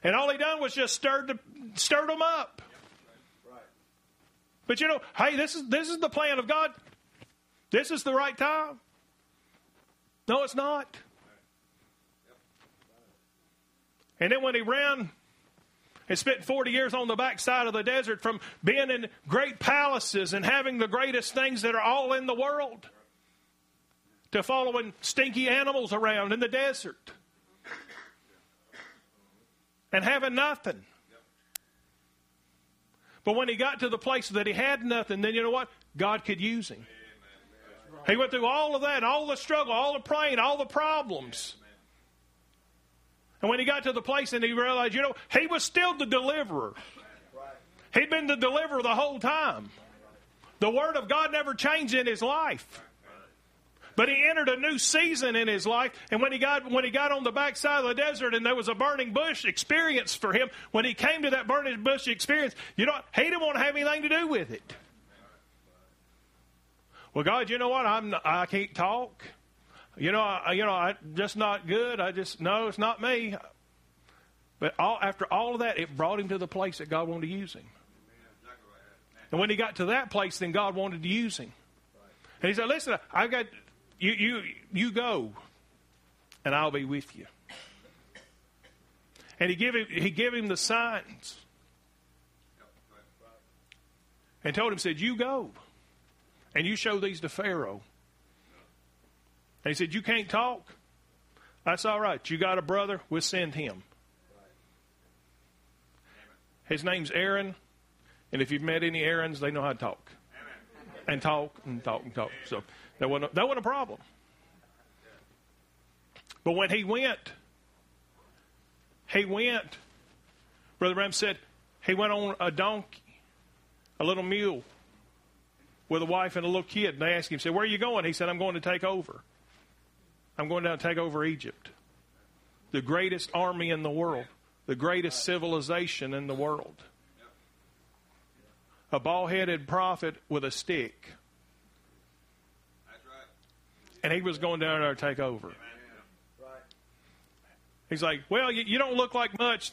And all he done was just stirred, the, stirred them up. But you know, hey, this is this is the plan of God. This is the right time. No, it's not. And then when he ran and spent 40 years on the backside of the desert from being in great palaces and having the greatest things that are all in the world to following stinky animals around in the desert and having nothing. But when he got to the place that he had nothing, then you know what? God could use him. He went through all of that, all the struggle, all the praying, all the problems. And when he got to the place and he realized, you know, he was still the deliverer. He'd been the deliverer the whole time. The Word of God never changed in his life. But he entered a new season in his life, and when he got when he got on the backside of the desert and there was a burning bush experience for him, when he came to that burning bush experience, you know, he didn't want to have anything to do with it. Well, God, you know what? I'm I can't talk. You know, I, you know, I just not good. I just no, it's not me. But all, after all of that, it brought him to the place that God wanted to use him. And when he got to that place, then God wanted to use him. And he said, "Listen, I've got you. You you go, and I'll be with you." And he gave him he gave him the signs, and told him, said, "You go." and you show these to Pharaoh. He said, You can't talk? That's all right. You got a brother? We'll send him. His name's Aaron. And if you've met any Aarons, they know how to talk. And talk and talk and talk. So that wasn't, a, that wasn't a problem. But when he went, he went, Brother Branham said, he went on a donkey, a little mule with a wife and a little kid. And they asked him, said, Where are you going? He said, I'm going to take over. I'm going down to take over Egypt. The greatest army in the world, the greatest civilization in the world. A bald headed prophet with a stick. And he was going down there to take over. He's like, Well, you, you don't look like much.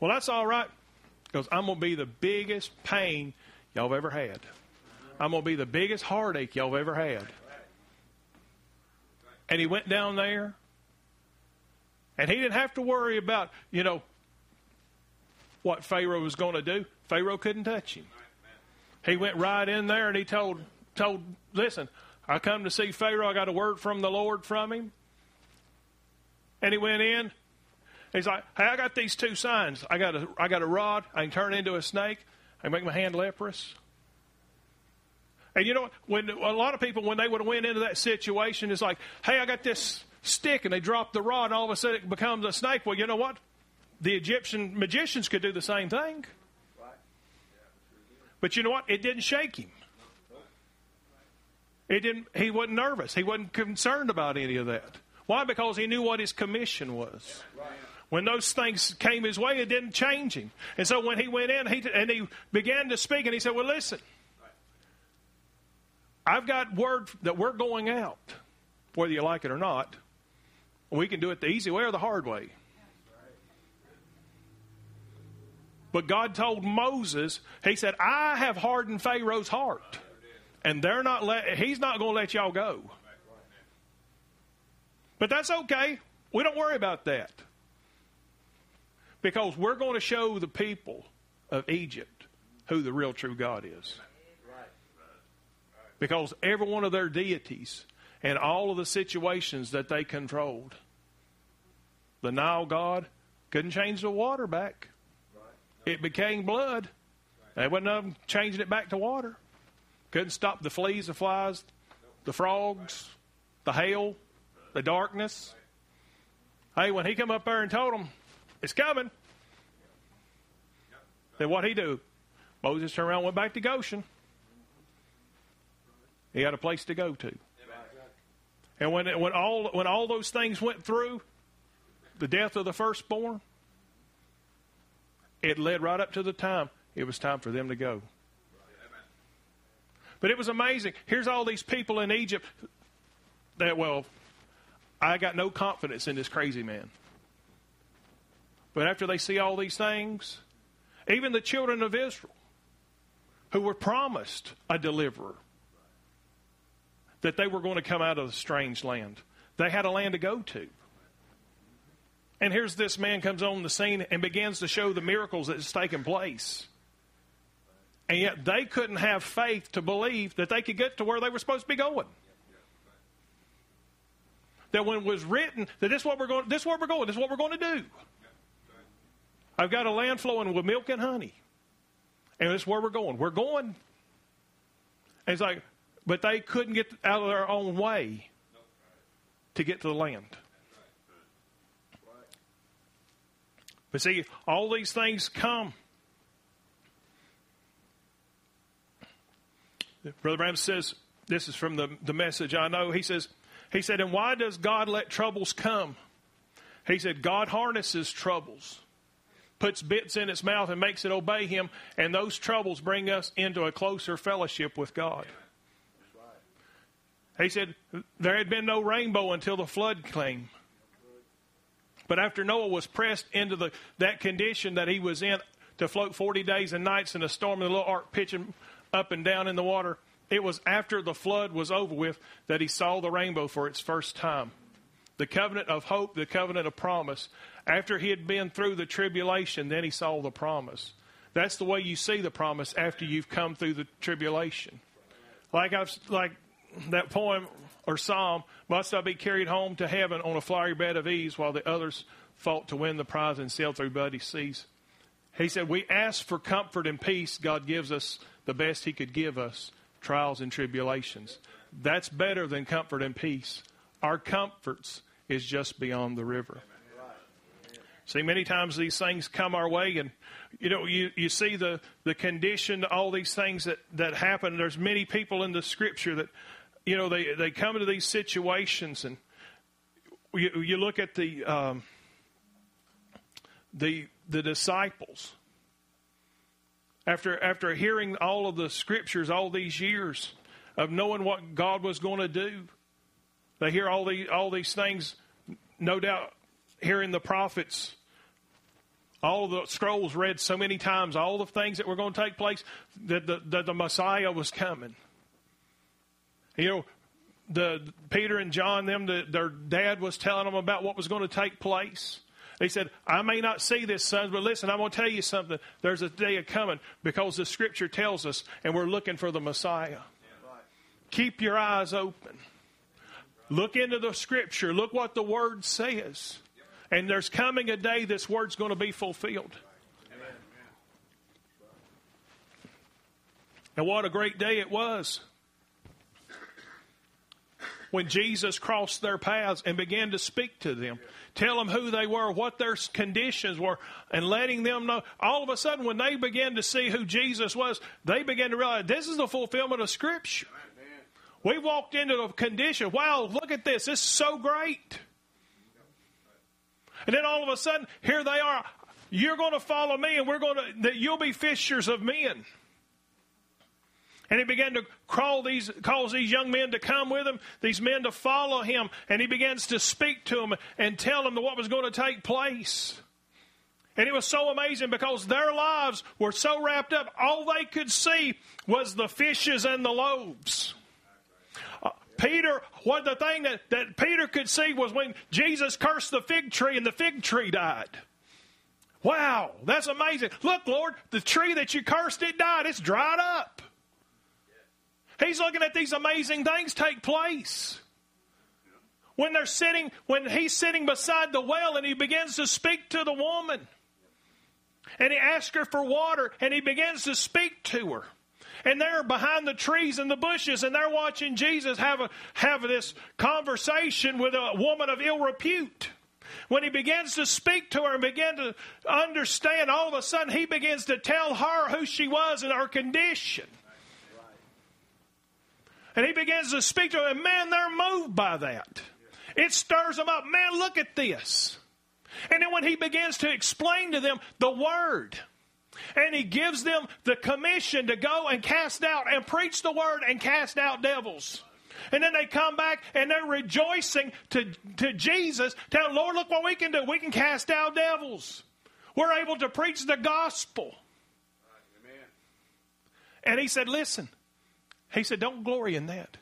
Well, that's all right because I'm going to be the biggest pain y'all have ever had. I'm going to be the biggest heartache y'all have ever had. And he went down there, and he didn't have to worry about, you know, what Pharaoh was going to do. Pharaoh couldn't touch him. He went right in there and he told, told, listen, I come to see Pharaoh. I got a word from the Lord from him. And he went in. He's like, hey, I got these two signs. I got a, I got a rod. I can turn into a snake. I can make my hand leprous. And you know, when a lot of people, when they would have went into that situation, it's like, hey, I got this stick, and they drop the rod, and all of a sudden it becomes a snake. Well, you know what? The Egyptian magicians could do the same thing. But you know what? It didn't shake him. It didn't. He wasn't nervous. He wasn't concerned about any of that. Why? Because he knew what his commission was. When those things came his way, it didn't change him. And so when he went in, he and he began to speak, and he said, "Well, listen." I've got word that we're going out, whether you like it or not. We can do it the easy way or the hard way. But God told Moses, He said, I have hardened Pharaoh's heart. And they're not let, he's not going to let y'all go. But that's okay. We don't worry about that. Because we're going to show the people of Egypt who the real true God is because every one of their deities and all of the situations that they controlled, the Nile god couldn't change the water back. It became blood. They wasn't changing it back to water. Couldn't stop the fleas, the flies, the frogs, the hail, the darkness. Hey, when he come up there and told them, it's coming, then what he do? Moses turned around and went back to Goshen. He had a place to go to. And when, when, all, when all those things went through, the death of the firstborn, it led right up to the time it was time for them to go. But it was amazing. Here's all these people in Egypt that, well, I got no confidence in this crazy man. But after they see all these things, even the children of Israel, who were promised a deliverer, that they were going to come out of the strange land, they had a land to go to. And here's this man comes on the scene and begins to show the miracles that's taken place. And yet they couldn't have faith to believe that they could get to where they were supposed to be going. That when it was written that this is what we're going this is where we're going, this is what we're going to do. I've got a land flowing with milk and honey. And this is where we're going. We're going. And it's like, but they couldn't get out of their own way to get to the land. But see, all these things come. Brother Branham says, this is from the, the message I know. He says, he said, and why does God let troubles come? He said, God harnesses troubles puts bits in its mouth and makes it obey him, and those troubles bring us into a closer fellowship with God. He said there had been no rainbow until the flood came. But after Noah was pressed into the, that condition that he was in to float 40 days and nights in a storm, and the little ark pitching up and down in the water, it was after the flood was over with that he saw the rainbow for its first time. The covenant of hope, the covenant of promise. After he had been through the tribulation, then he saw the promise. That's the way you see the promise after you've come through the tribulation. Like I've like that poem or psalm, must I be carried home to heaven on a flowery bed of ease while the others fought to win the prize and sail through bloody seas? He said, We ask for comfort and peace. God gives us the best He could give us trials and tribulations. That's better than comfort and peace. Our comforts is just beyond the river. See, many times these things come our way, and you know, you, you see the, the condition, all these things that, that happen. There's many people in the scripture that, you know, they, they come into these situations, and you, you look at the, um, the, the disciples. After, after hearing all of the scriptures all these years of knowing what God was going to do, they hear all, the, all these things, no doubt hearing the prophets all the scrolls read so many times, all the things that were going to take place, that the, that the Messiah was coming. You know, the Peter and John, them, the, their dad was telling them about what was going to take place. They said, I may not see this, sons, but listen, I'm going to tell you something. There's a day coming because the scripture tells us, and we're looking for the Messiah. Keep your eyes open. Look into the scripture. Look what the word says. And there's coming a day this word's going to be fulfilled. And what a great day it was when Jesus crossed their paths and began to speak to them, tell them who they were, what their conditions were, and letting them know. All of a sudden, when they began to see who Jesus was, they began to realize this is the fulfillment of Scripture. We walked into a condition. Wow, look at this. This is so great. And then all of a sudden, here they are. You're going to follow me, and we're going to, that you'll be fishers of men. And he began to call these, calls these young men to come with him, these men to follow him, and he begins to speak to them and tell them what was going to take place. And it was so amazing because their lives were so wrapped up, all they could see was the fishes and the loaves. Uh, Peter, what the thing that, that Peter could see was when Jesus cursed the fig tree and the fig tree died. Wow, that's amazing. Look, Lord, the tree that you cursed, it died. It's dried up. He's looking at these amazing things take place. When they're sitting, when he's sitting beside the well and he begins to speak to the woman. And he asks her for water and he begins to speak to her and they're behind the trees and the bushes and they're watching Jesus have a, have this conversation with a woman of ill repute. When he begins to speak to her and begin to understand, all of a sudden he begins to tell her who she was and her condition. And he begins to speak to them, and man, they're moved by that. It stirs them up. Man, look at this. And then when he begins to explain to them the word, and he gives them the commission to go and cast out and preach the word and cast out devils. And then they come back and they're rejoicing to, to Jesus, telling, Lord, look what we can do. We can cast out devils. We're able to preach the gospel. And he said, Listen, he said, Don't glory in that.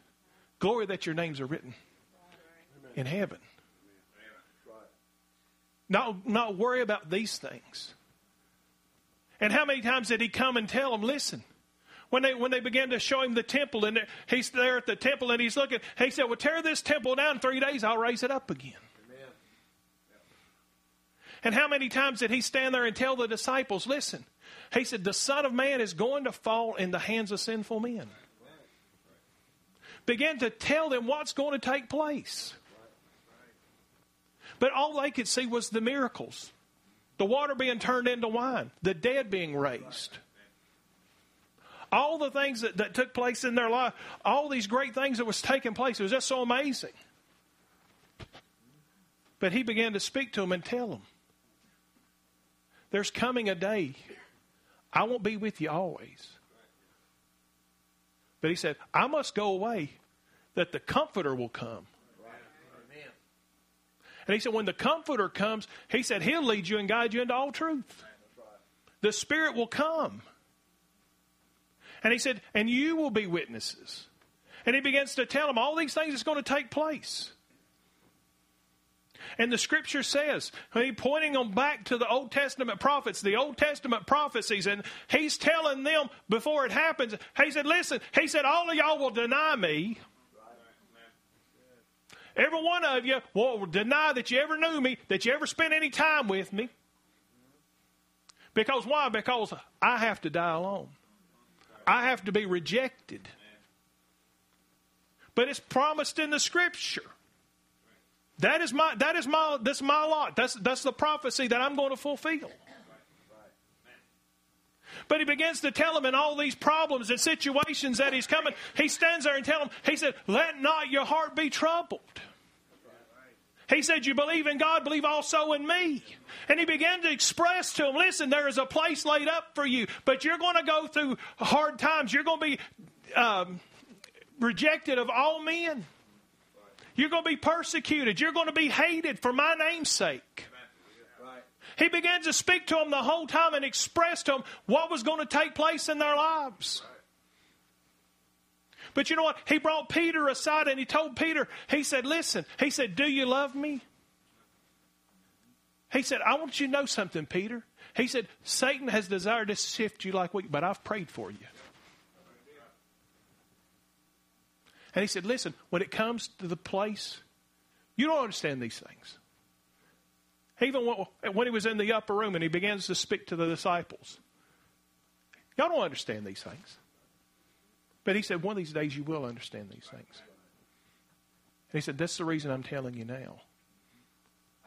Glory that your names are written in heaven. Not, not worry about these things. And how many times did he come and tell them, listen, when they, when they began to show him the temple and he's there at the temple and he's looking, he said, well, tear this temple down in three days, I'll raise it up again. And how many times did he stand there and tell the disciples, listen, he said, the Son of Man is going to fall in the hands of sinful men. Began to tell them what's going to take place. But all they could see was the miracles the water being turned into wine, the dead being raised. All the things that, that took place in their life, all these great things that was taking place, it was just so amazing. But he began to speak to them and tell them, there's coming a day, I won't be with you always. But he said, I must go away that the Comforter will come. And he said, when the Comforter comes, he said, he'll lead you and guide you into all truth. The Spirit will come. And he said, and you will be witnesses. And he begins to tell them all these things that's going to take place. And the scripture says, he pointing them back to the Old Testament prophets, the Old Testament prophecies, and he's telling them before it happens, he said, listen, he said, all of y'all will deny me. Every one of you will deny that you ever knew me, that you ever spent any time with me. Because why? Because I have to die alone. I have to be rejected. But it's promised in the scripture. That is my that is my that's my lot. That's that's the prophecy that I'm going to fulfill. But he begins to tell them in all these problems and situations that he's coming. He stands there and tells them, he said, Let not your heart be troubled. He said, You believe in God, believe also in me. And he began to express to them, Listen, there is a place laid up for you, but you're going to go through hard times. You're going to be um, rejected of all men. You're going to be persecuted. You're going to be hated for my name's sake. He began to speak to them the whole time and express to them what was going to take place in their lives. But you know what? He brought Peter aside and he told Peter, he said, Listen, he said, Do you love me? He said, I want you to know something, Peter. He said, Satan has desired to sift you like wheat, but I've prayed for you. And he said, Listen, when it comes to the place, you don't understand these things. Even when he was in the upper room and he begins to speak to the disciples, y'all don't understand these things. But he said, one of these days you will understand these things. And he said, that's the reason I'm telling you now.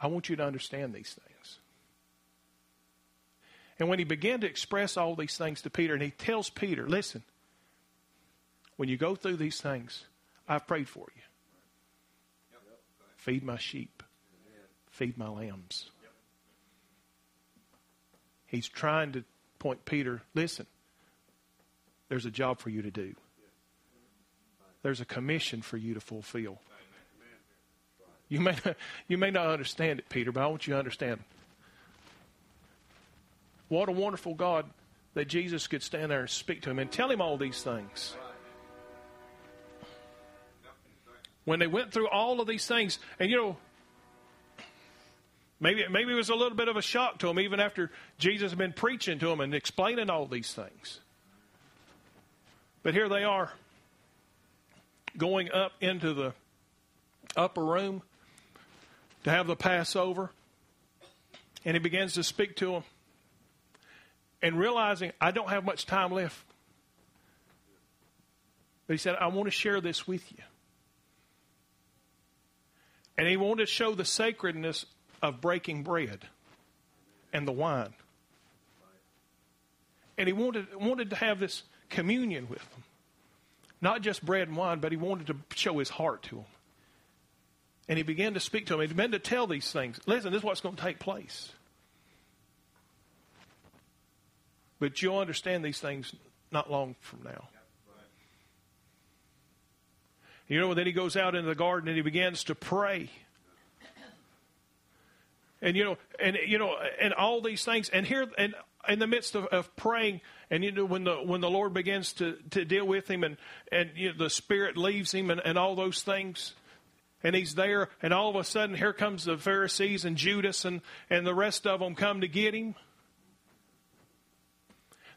I want you to understand these things. And when he began to express all these things to Peter, and he tells Peter, listen, when you go through these things, I've prayed for you. Feed my sheep, feed my lambs. He's trying to point Peter, listen, there's a job for you to do there's a commission for you to fulfill. You may not, you may not understand it, Peter, but I want you to understand. What a wonderful God that Jesus could stand there and speak to him and tell him all these things. When they went through all of these things, and you know, maybe maybe it was a little bit of a shock to them, even after Jesus had been preaching to them and explaining all these things. But here they are going up into the upper room to have the Passover. And he begins to speak to them. And realizing, I don't have much time left. But he said, I want to share this with you. And he wanted to show the sacredness of breaking bread and the wine. And he wanted, wanted to have this communion with them. not just bread and wine, but he wanted to show his heart to them. And he began to speak to them. He began to tell these things. Listen, this is what's going to take place. But you'll understand these things not long from now. You know, then he goes out into the garden and he begins to pray. And you know, and you know, and all these things, and here, and in the midst of, of praying, and you know, when the when the Lord begins to, to deal with him, and and you know, the Spirit leaves him, and, and all those things, and he's there, and all of a sudden, here comes the Pharisees and Judas, and and the rest of them come to get him.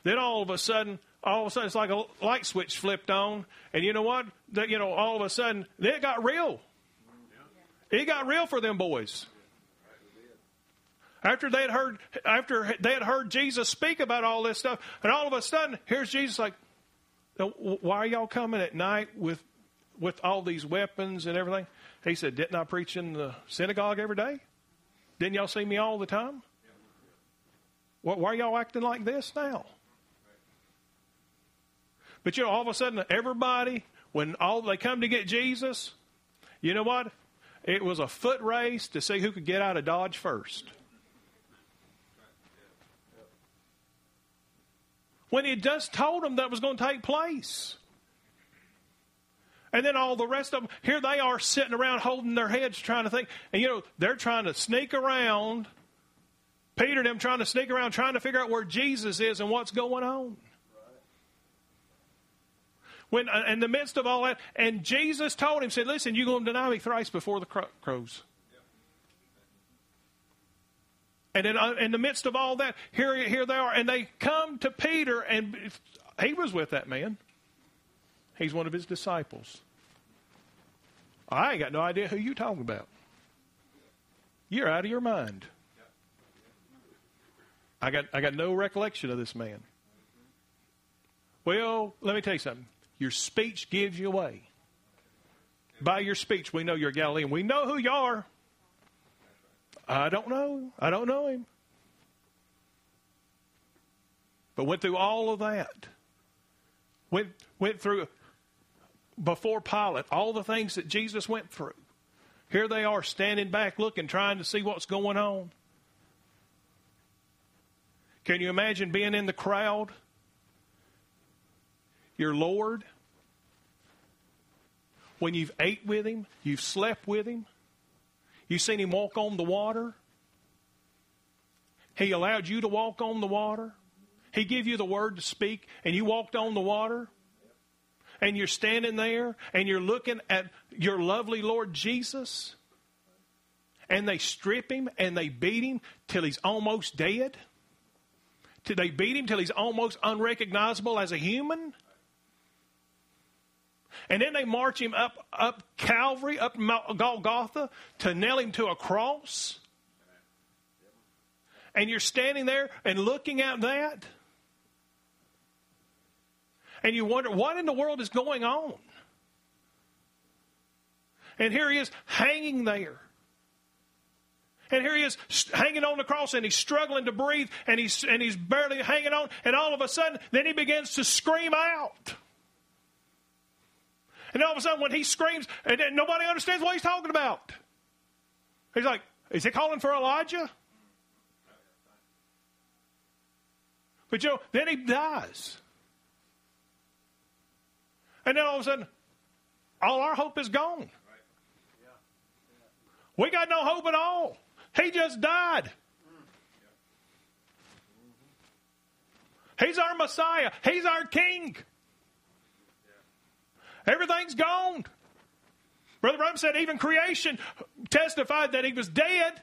Then all of a sudden, all of a sudden, it's like a light switch flipped on, and you know what? You know, all of a sudden, it got real. It got real for them boys. After they had heard, after they had heard Jesus speak about all this stuff, and all of a sudden, here's Jesus like, "Why are y'all coming at night with, with all these weapons and everything?" He said, "Didn't I preach in the synagogue every day? Didn't y'all see me all the time? Why are y'all acting like this now?" But you know, all of a sudden, everybody, when all they come to get Jesus, you know what? It was a foot race to see who could get out of Dodge first. When he just told them that was going to take place. And then all the rest of them, here they are sitting around holding their heads trying to think. And you know, they're trying to sneak around. Peter and them trying to sneak around, trying to figure out where Jesus is and what's going on when uh, in the midst of all that, and Jesus told him, said, "Listen, you're going to deny me thrice before the crows." And in, uh, in the midst of all that, here, here they are, and they come to Peter, and he was with that man. He's one of his disciples. I ain't got no idea who you're talking about. You're out of your mind. I got I got no recollection of this man. Well, let me tell you something. Your speech gives you away. By your speech, we know you're Galilean. We know who you are. I don't know. I don't know him. But went through all of that. Went, went through before Pilate, all the things that Jesus went through. Here they are standing back looking, trying to see what's going on. Can you imagine being in the crowd? Your Lord when you've ate with him, you've slept with him, you've seen him walk on the water. He allowed you to walk on the water. He gave you the word to speak, and you walked on the water. And you're standing there and you're looking at your lovely Lord Jesus. And they strip him and they beat him till he's almost dead. They beat him till he's almost unrecognizable as a human. And then they march him up, up Calvary, up Golgotha to nail him to a cross. And you're standing there and looking at that. And you wonder, what in the world is going on? And here he is hanging there. And here he is hanging on the cross and he's struggling to breathe and he's, and he's barely hanging on. And all of a sudden, then he begins to scream out. And all of a sudden, when he screams, and nobody understands what he's talking about. He's like, is he calling for Elijah? But you know, then he dies. And then all of a sudden, all our hope is gone. We got no hope at all. He just died. He's our Messiah. He's our King. Everything's gone. Brother Branham said even creation testified that he was dead.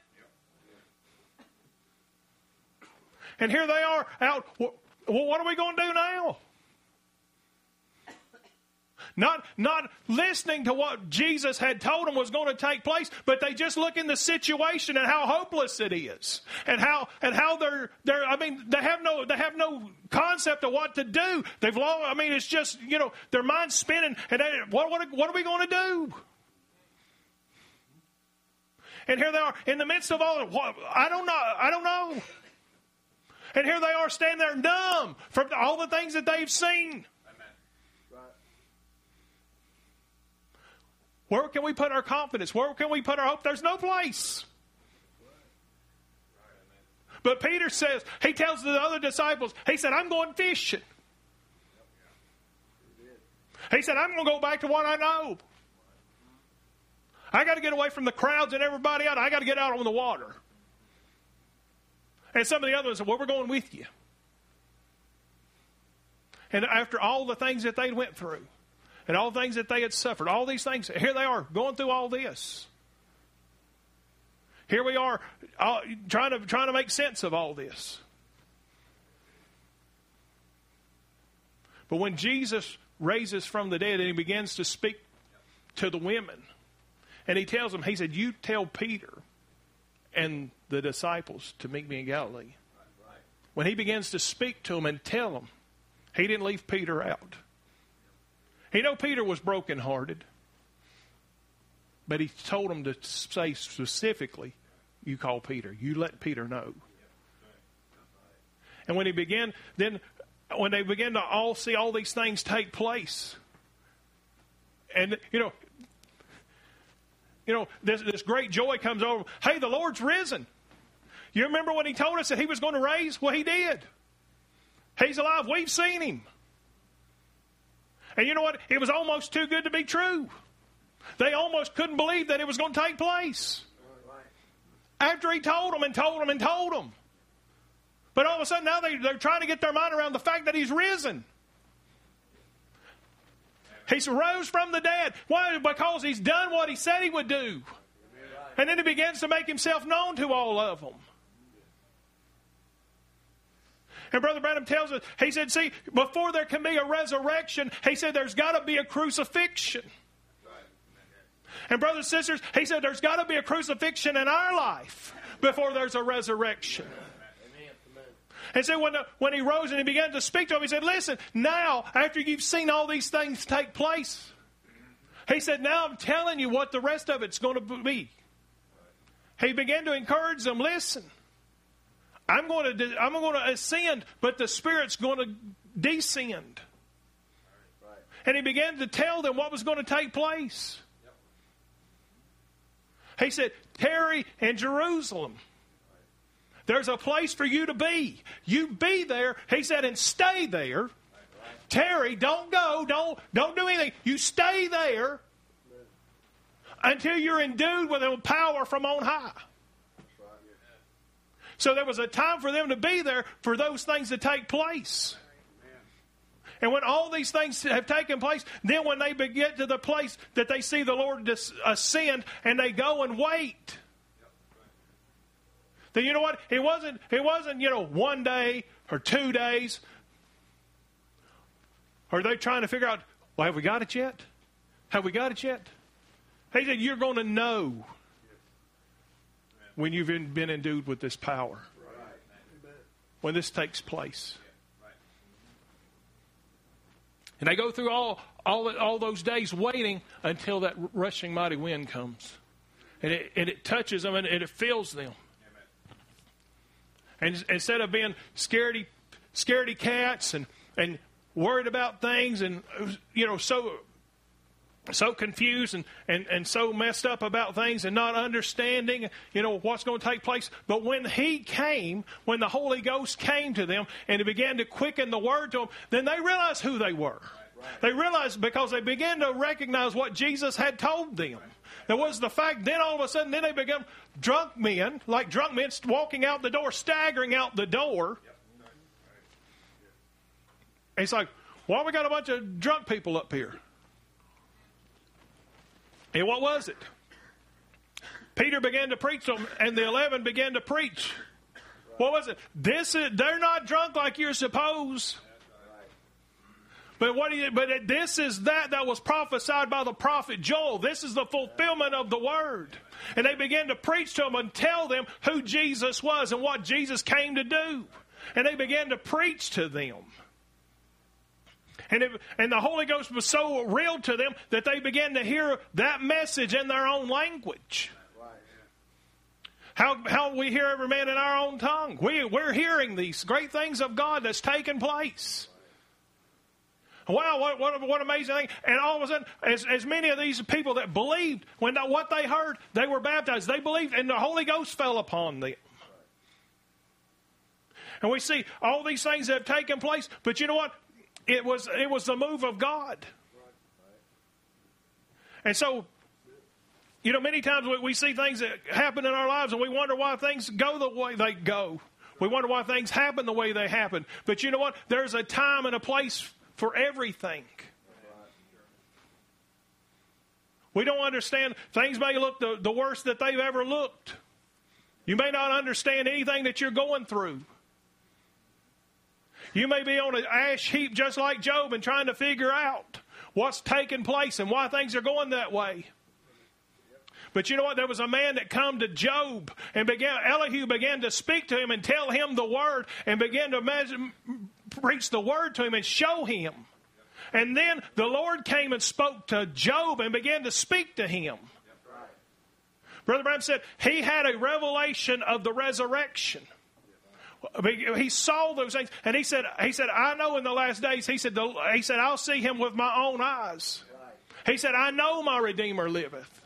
And here they are out. Well, what are we going to do now? Not, not listening to what Jesus had told them was going to take place, but they just look in the situation and how hopeless it is, and how and how they're they're. I mean, they have no they have no concept of what to do. They've long. I mean, it's just you know their mind's spinning, and they, what what what are we going to do? And here they are in the midst of all. What, I don't know. I don't know. And here they are standing there numb from all the things that they've seen. Where can we put our confidence? Where can we put our hope? There's no place. But Peter says, he tells the other disciples, he said, I'm going fishing. He said, I'm going to go back to what I know. I got to get away from the crowds and everybody out. I got to get out on the water. And some of the others said, Well, we're going with you. And after all the things that they went through, and all things that they had suffered, all these things, here they are going through all this. Here we are uh, trying, to, trying to make sense of all this. But when Jesus raises from the dead and he begins to speak to the women, and he tells them, he said, You tell Peter and the disciples to meet me in Galilee. When he begins to speak to them and tell them, he didn't leave Peter out. He know Peter was brokenhearted, but he told him to say specifically, "You call Peter. You let Peter know." And when he began, then when they began to all see all these things take place, and you know, you know, this, this great joy comes over. Hey, the Lord's risen. You remember when he told us that he was going to raise? Well, he did. He's alive. We've seen him. And you know what? It was almost too good to be true. They almost couldn't believe that it was going to take place. After he told them and told them and told them. But all of a sudden now they, they're trying to get their mind around the fact that he's risen. He rose from the dead. Why? Because he's done what he said he would do. And then he begins to make himself known to all of them. And Brother Branham tells us, he said, see, before there can be a resurrection, he said there's got to be a crucifixion. And brothers and sisters, he said there's got to be a crucifixion in our life before there's a resurrection. And so when, when he rose and he began to speak to him, he said, Listen, now, after you've seen all these things take place, he said, Now I'm telling you what the rest of it's going to be. He began to encourage them, Listen, I'm going to, I'm going to ascend, but the Spirit's going to descend. And he began to tell them what was going to take place. He said, Tarry in Jerusalem. There's a place for you to be. You be there. He said, and stay there. Tarry, don't go, don't don't do anything. You stay there until you're endued with a power from on high. So there was a time for them to be there for those things to take place. And when all these things have taken place, then when they get to the place that they see the Lord ascend and they go and wait. Then you know what? It wasn't, it wasn't, you know, one day or two days. Are they trying to figure out, well, have we got it yet? Have we got it yet? He said, You're going to know when you've been endued with this power. When this takes place. And they go through all, all, all those days waiting until that rushing mighty wind comes. And it, and it touches them and, it fills them. And instead of being scaredy, scaredy cats and, and worried about things and, you know, so so confused and, and, and so messed up about things and not understanding, you know, what's going to take place. But when he came, when the Holy Ghost came to them and he began to quicken the word to them, then they realized who they were. They realized because they began to recognize what Jesus had told them. There was the fact, then all of a sudden, then they become drunk men, like drunk men walking out the door, staggering out the door. It's like, why we got a bunch of drunk people up here? And what was it? Peter began to preach them, and the eleven began to preach. What was it? This is they're not drunk like you're supposed. But what you, but this is that that was prophesied by the prophet Joel. This is the fulfillment of the word. And they began to preach to them and tell them who Jesus was and what Jesus came to do. And they began to preach to them. And, it, and the Holy Ghost was so real to them that they began to hear that message in their own language. How, how we hear every man in our own tongue. We, we're hearing these great things of God that's taken place. Wow, what, what, what amazing thing. And all of a sudden, as, as many of these people that believed, when what they heard, they were baptized. They believed, and the Holy Ghost fell upon them. And we see all these things that have taken place, but you know what? It was, it was the move of God. And so, you know, many times we, see things that happen in our lives and we wonder why things go the way they go. We wonder why things happen the way they happen. But you know what? There's a time and a place for everything. We don't understand. Things may look the, the worst that they've ever looked. You may not understand anything that you're going through. You may be on an ash heap just like Job and trying to figure out what's taking place and why things are going that way. But you know what? There was a man that come to Job and began, Elihu began to speak to him and tell him the word and began to measure, preach the word to him and show him. And then the Lord came and spoke to Job and began to speak to him. Brother Branham said he had a revelation of the resurrection. He saw those things, and he said, "He said, I know in the last days." He said, "He said, I'll see him with my own eyes." He said, "I know my Redeemer liveth."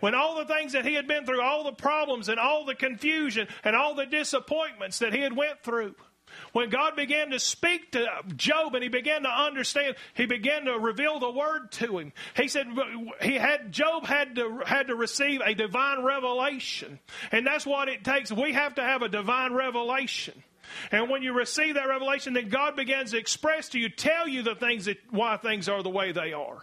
when all the things that he had been through, all the problems and all the confusion and all the disappointments that he had went through, when God began to speak to Job and he began to understand, he began to reveal the word to him. He said he had Job had to had to receive a divine revelation. And that's what it takes. We have to have a divine revelation. And when you receive that revelation, then God begins to express to you, tell you the things that why things are the way they are.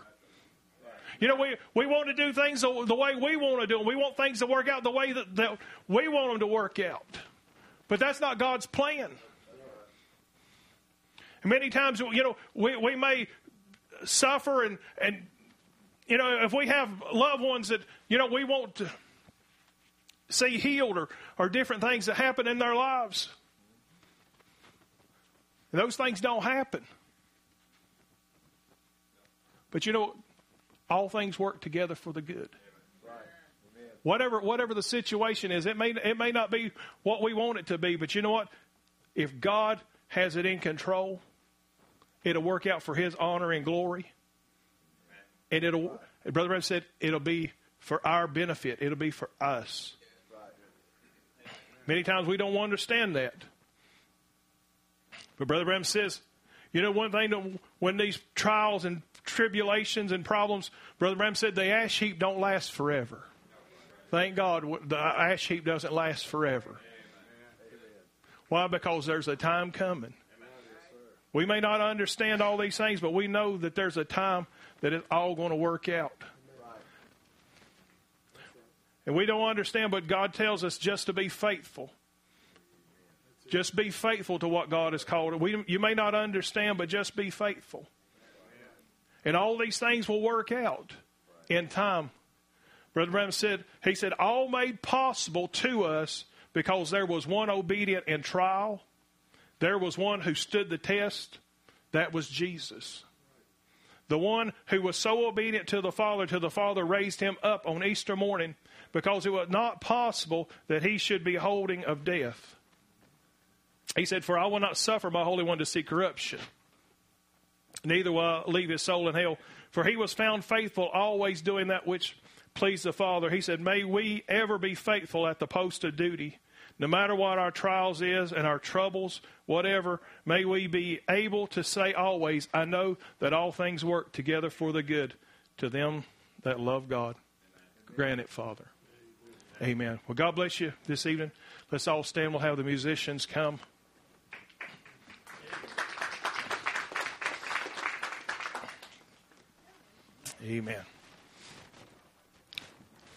You know, we, we want to do things the, the way we want to do them. We want things to work out the way that, that we want them to work out. But that's not God's plan. Many times, you know, we, we may suffer and, and, you know, if we have loved ones that, you know, we want to see healed or, or different things that happen in their lives. And those things don't happen. But you know, all things work together for the good. Whatever, whatever the situation is, it may, it may not be what we want it to be, but you know what? If God has it in control, it'll work out for His honor and glory. And it'll, Brother Branham said, it'll be for our benefit. It'll be for us. Many times we don't understand that. But Brother Branham says, you know, one thing when these trials and tribulations and problems, Brother Branham said the ash heap don't last forever. Thank God the ash heap doesn't last forever. Why? Because there's a time coming. We may not understand all these things, but we know that there's a time that it's all going to work out. And we don't understand, but God tells us just to be faithful. Just be faithful to what God has called. We, you may not understand, but just be faithful. And all these things will work out in time. Brother Branham said, he said, all made possible to us because there was one obedient in trial. There was one who stood the test. That was Jesus. The one who was so obedient to the Father, to the Father raised him up on Easter morning because it was not possible that he should be holding of death. He said, For I will not suffer my Holy One to see corruption, neither will I leave his soul in hell. For he was found faithful, always doing that which pleased the Father. He said, May we ever be faithful at the post of duty. No matter what our trials is and our troubles, whatever, may we be able to say always, I know that all things work together for the good to them that love God. Grant it, Father. Amen. Well, God bless you this evening. Let's all stand. We'll have the musicians come. Amen.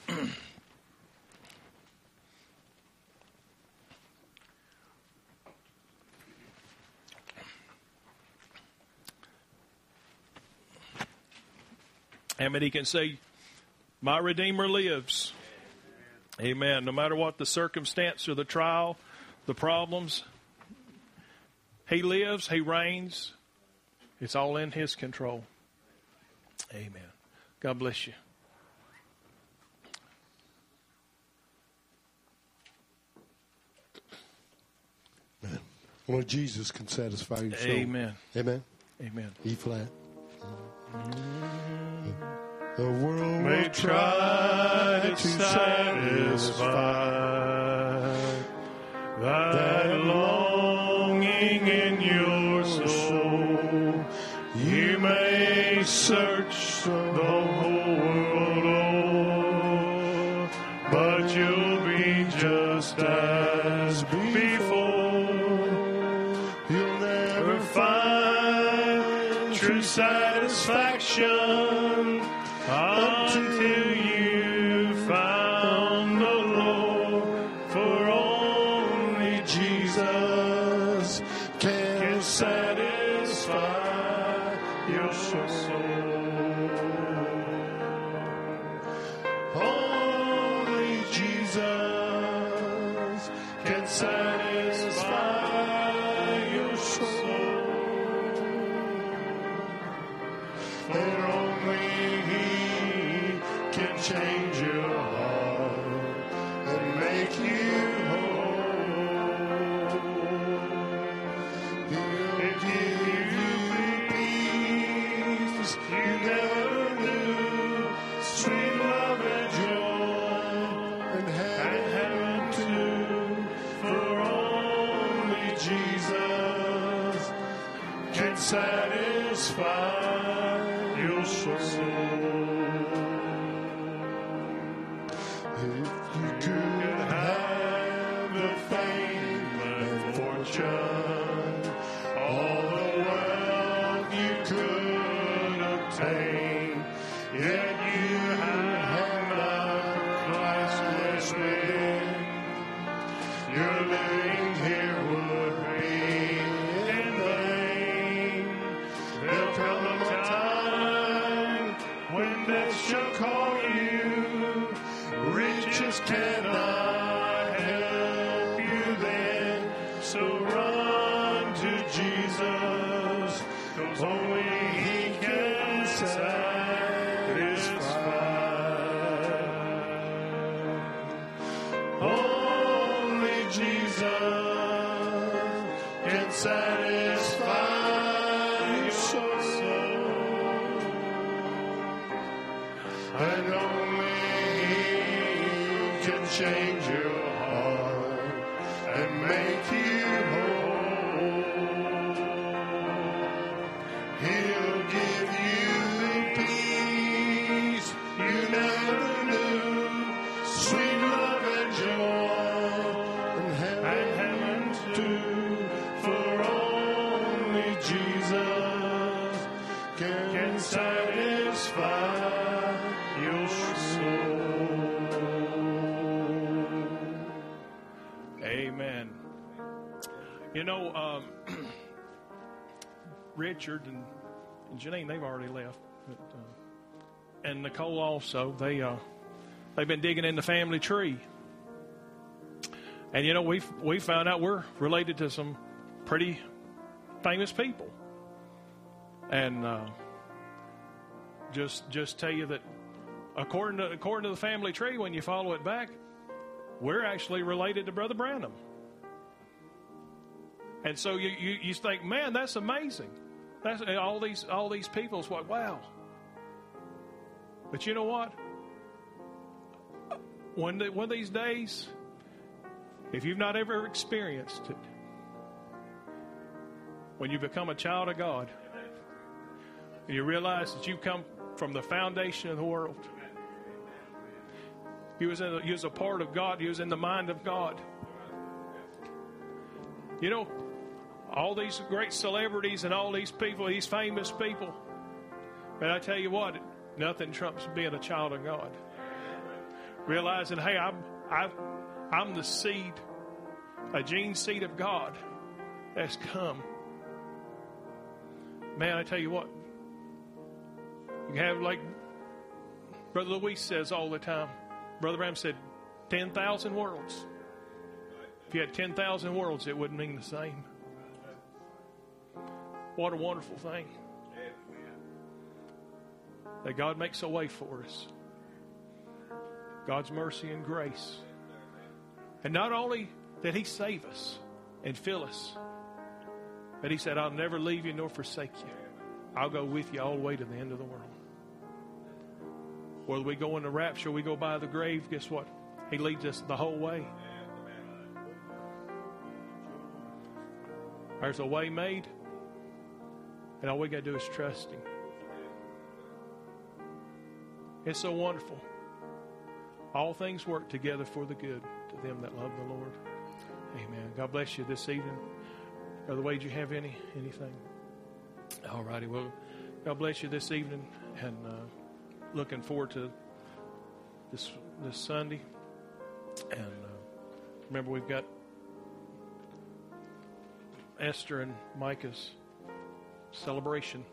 How many can say, My Redeemer lives? Amen. No matter what the circumstance or the trial, the problems, He lives, He reigns. It's all in His control. Amen. God bless you. Only Jesus can satisfy your soul. Amen. Amen. Amen. E flat. The world may try to satisfy that longing in your soul. You may search the whole world over, but you'll be just as before. You'll Never find true satisfaction also, they, uh, they've been digging in the family tree. And you know, we we found out we're related to some pretty famous people. And uh, just just tell you that according to according to the family tree, when you follow it back, we're actually related to Brother Branham. And so you, you, you think, man, that's amazing. That's all these all these people's what wow. But you know what? One day, one of these days, if you've not ever experienced it, when you become a child of God, and you realize that you come from the foundation of the world. You was, a, you was a part of God. You was in the mind of God. You know, all these great celebrities and all these people, these famous people. But I tell you what, nothing trumps being a child of God. Realizing, hey, I'm, I'm, I'm the seed, a gene seed of God that's come. Man, I tell you what, you have like Brother Luis says all the time. Brother Branham said, 10,000 worlds. If you had 10,000 worlds, it wouldn't mean the same. What a wonderful thing. That God makes a way for us. God's mercy and grace. And not only did He save us and fill us, but He said, I'll never leave you nor forsake you. I'll go with you all the way to the end of the world. Whether we go in the rapture, we go by the grave, guess what? He leads us the whole way. There's a way made, and all we got to do is trust Him. It's so wonderful. All things work together for the good to them that love the Lord. Amen. God bless you this evening. Brother Wade, you have any anything? All righty. Well, God bless you this evening, and uh, looking forward to this this Sunday. And uh, remember, we've got Esther and Micah's celebration.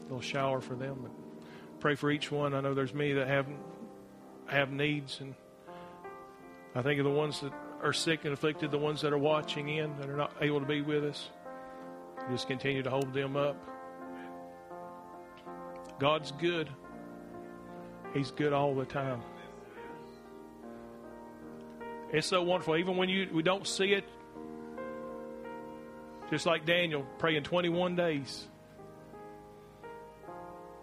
A little shower for them. Pray for each one. I know there's many that have have needs, and I think of the ones that are sick and afflicted, the ones that are watching in that are not able to be with us. Just continue to hold them up. God's good. He's good all the time. It's so wonderful. Even when you we don't see it, just like Daniel praying 21 days.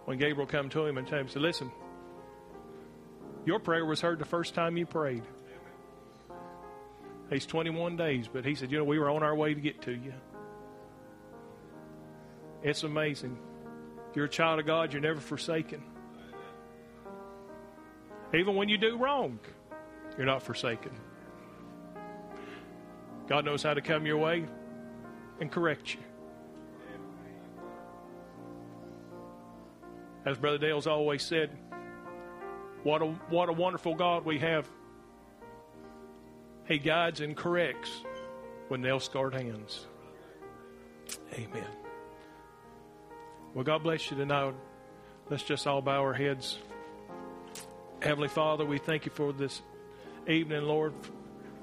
When Gabriel come to him and told him, said, Listen, your prayer was heard the first time you prayed. He's 21 days, but he said, You know, we were on our way to get to you. It's amazing. You're a child of God, you're never forsaken. Even when you do wrong, you're not forsaken. God knows how to come your way and correct you. As Brother Dale's always said, what a, what a wonderful God we have. He guides and corrects with nail scarred hands. Amen. Well, God bless you tonight. Let's just all bow our heads. Heavenly Father, we thank you for this evening, Lord.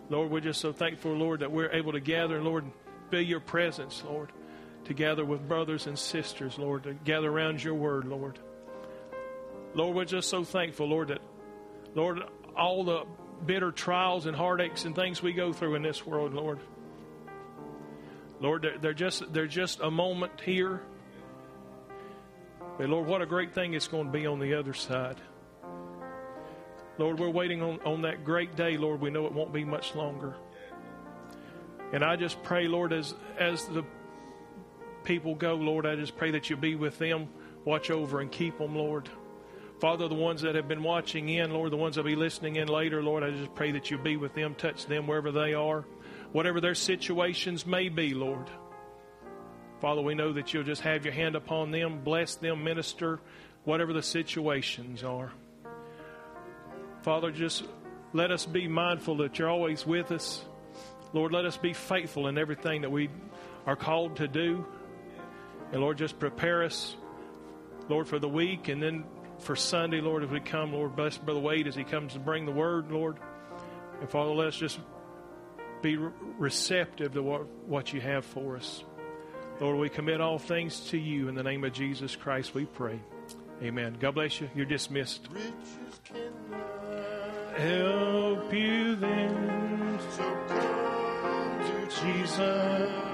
Lord, we're just so thankful, Lord, that we're able to gather, Lord, and feel your presence, Lord, to gather with brothers and sisters, Lord, to gather around your word, Lord. Lord, we're just so thankful, Lord, that, Lord, all the bitter trials and heartaches and things we go through in this world, Lord. Lord, they're, they're just they're just a moment here. But Lord, what a great thing it's going to be on the other side. Lord, we're waiting on, on that great day, Lord. We know it won't be much longer. And I just pray, Lord, as as the people go, Lord, I just pray that you be with them, watch over and keep them, Lord. Father, the ones that have been watching in, Lord, the ones that will be listening in later, Lord, I just pray that you'll be with them, touch them wherever they are, whatever their situations may be, Lord. Father, we know that you'll just have your hand upon them, bless them, minister, whatever the situations are. Father, just let us be mindful that you're always with us. Lord, let us be faithful in everything that we are called to do. And Lord, just prepare us, Lord, for the week and then for Sunday, Lord, as we come, Lord, bless Brother Wade as he comes to bring the word, Lord. And Father, let us just be receptive to what, what you have for us. Lord, we commit all things to you in the name of Jesus Christ, we pray. Amen. God bless you. You're dismissed. Help you then, so come to Jesus.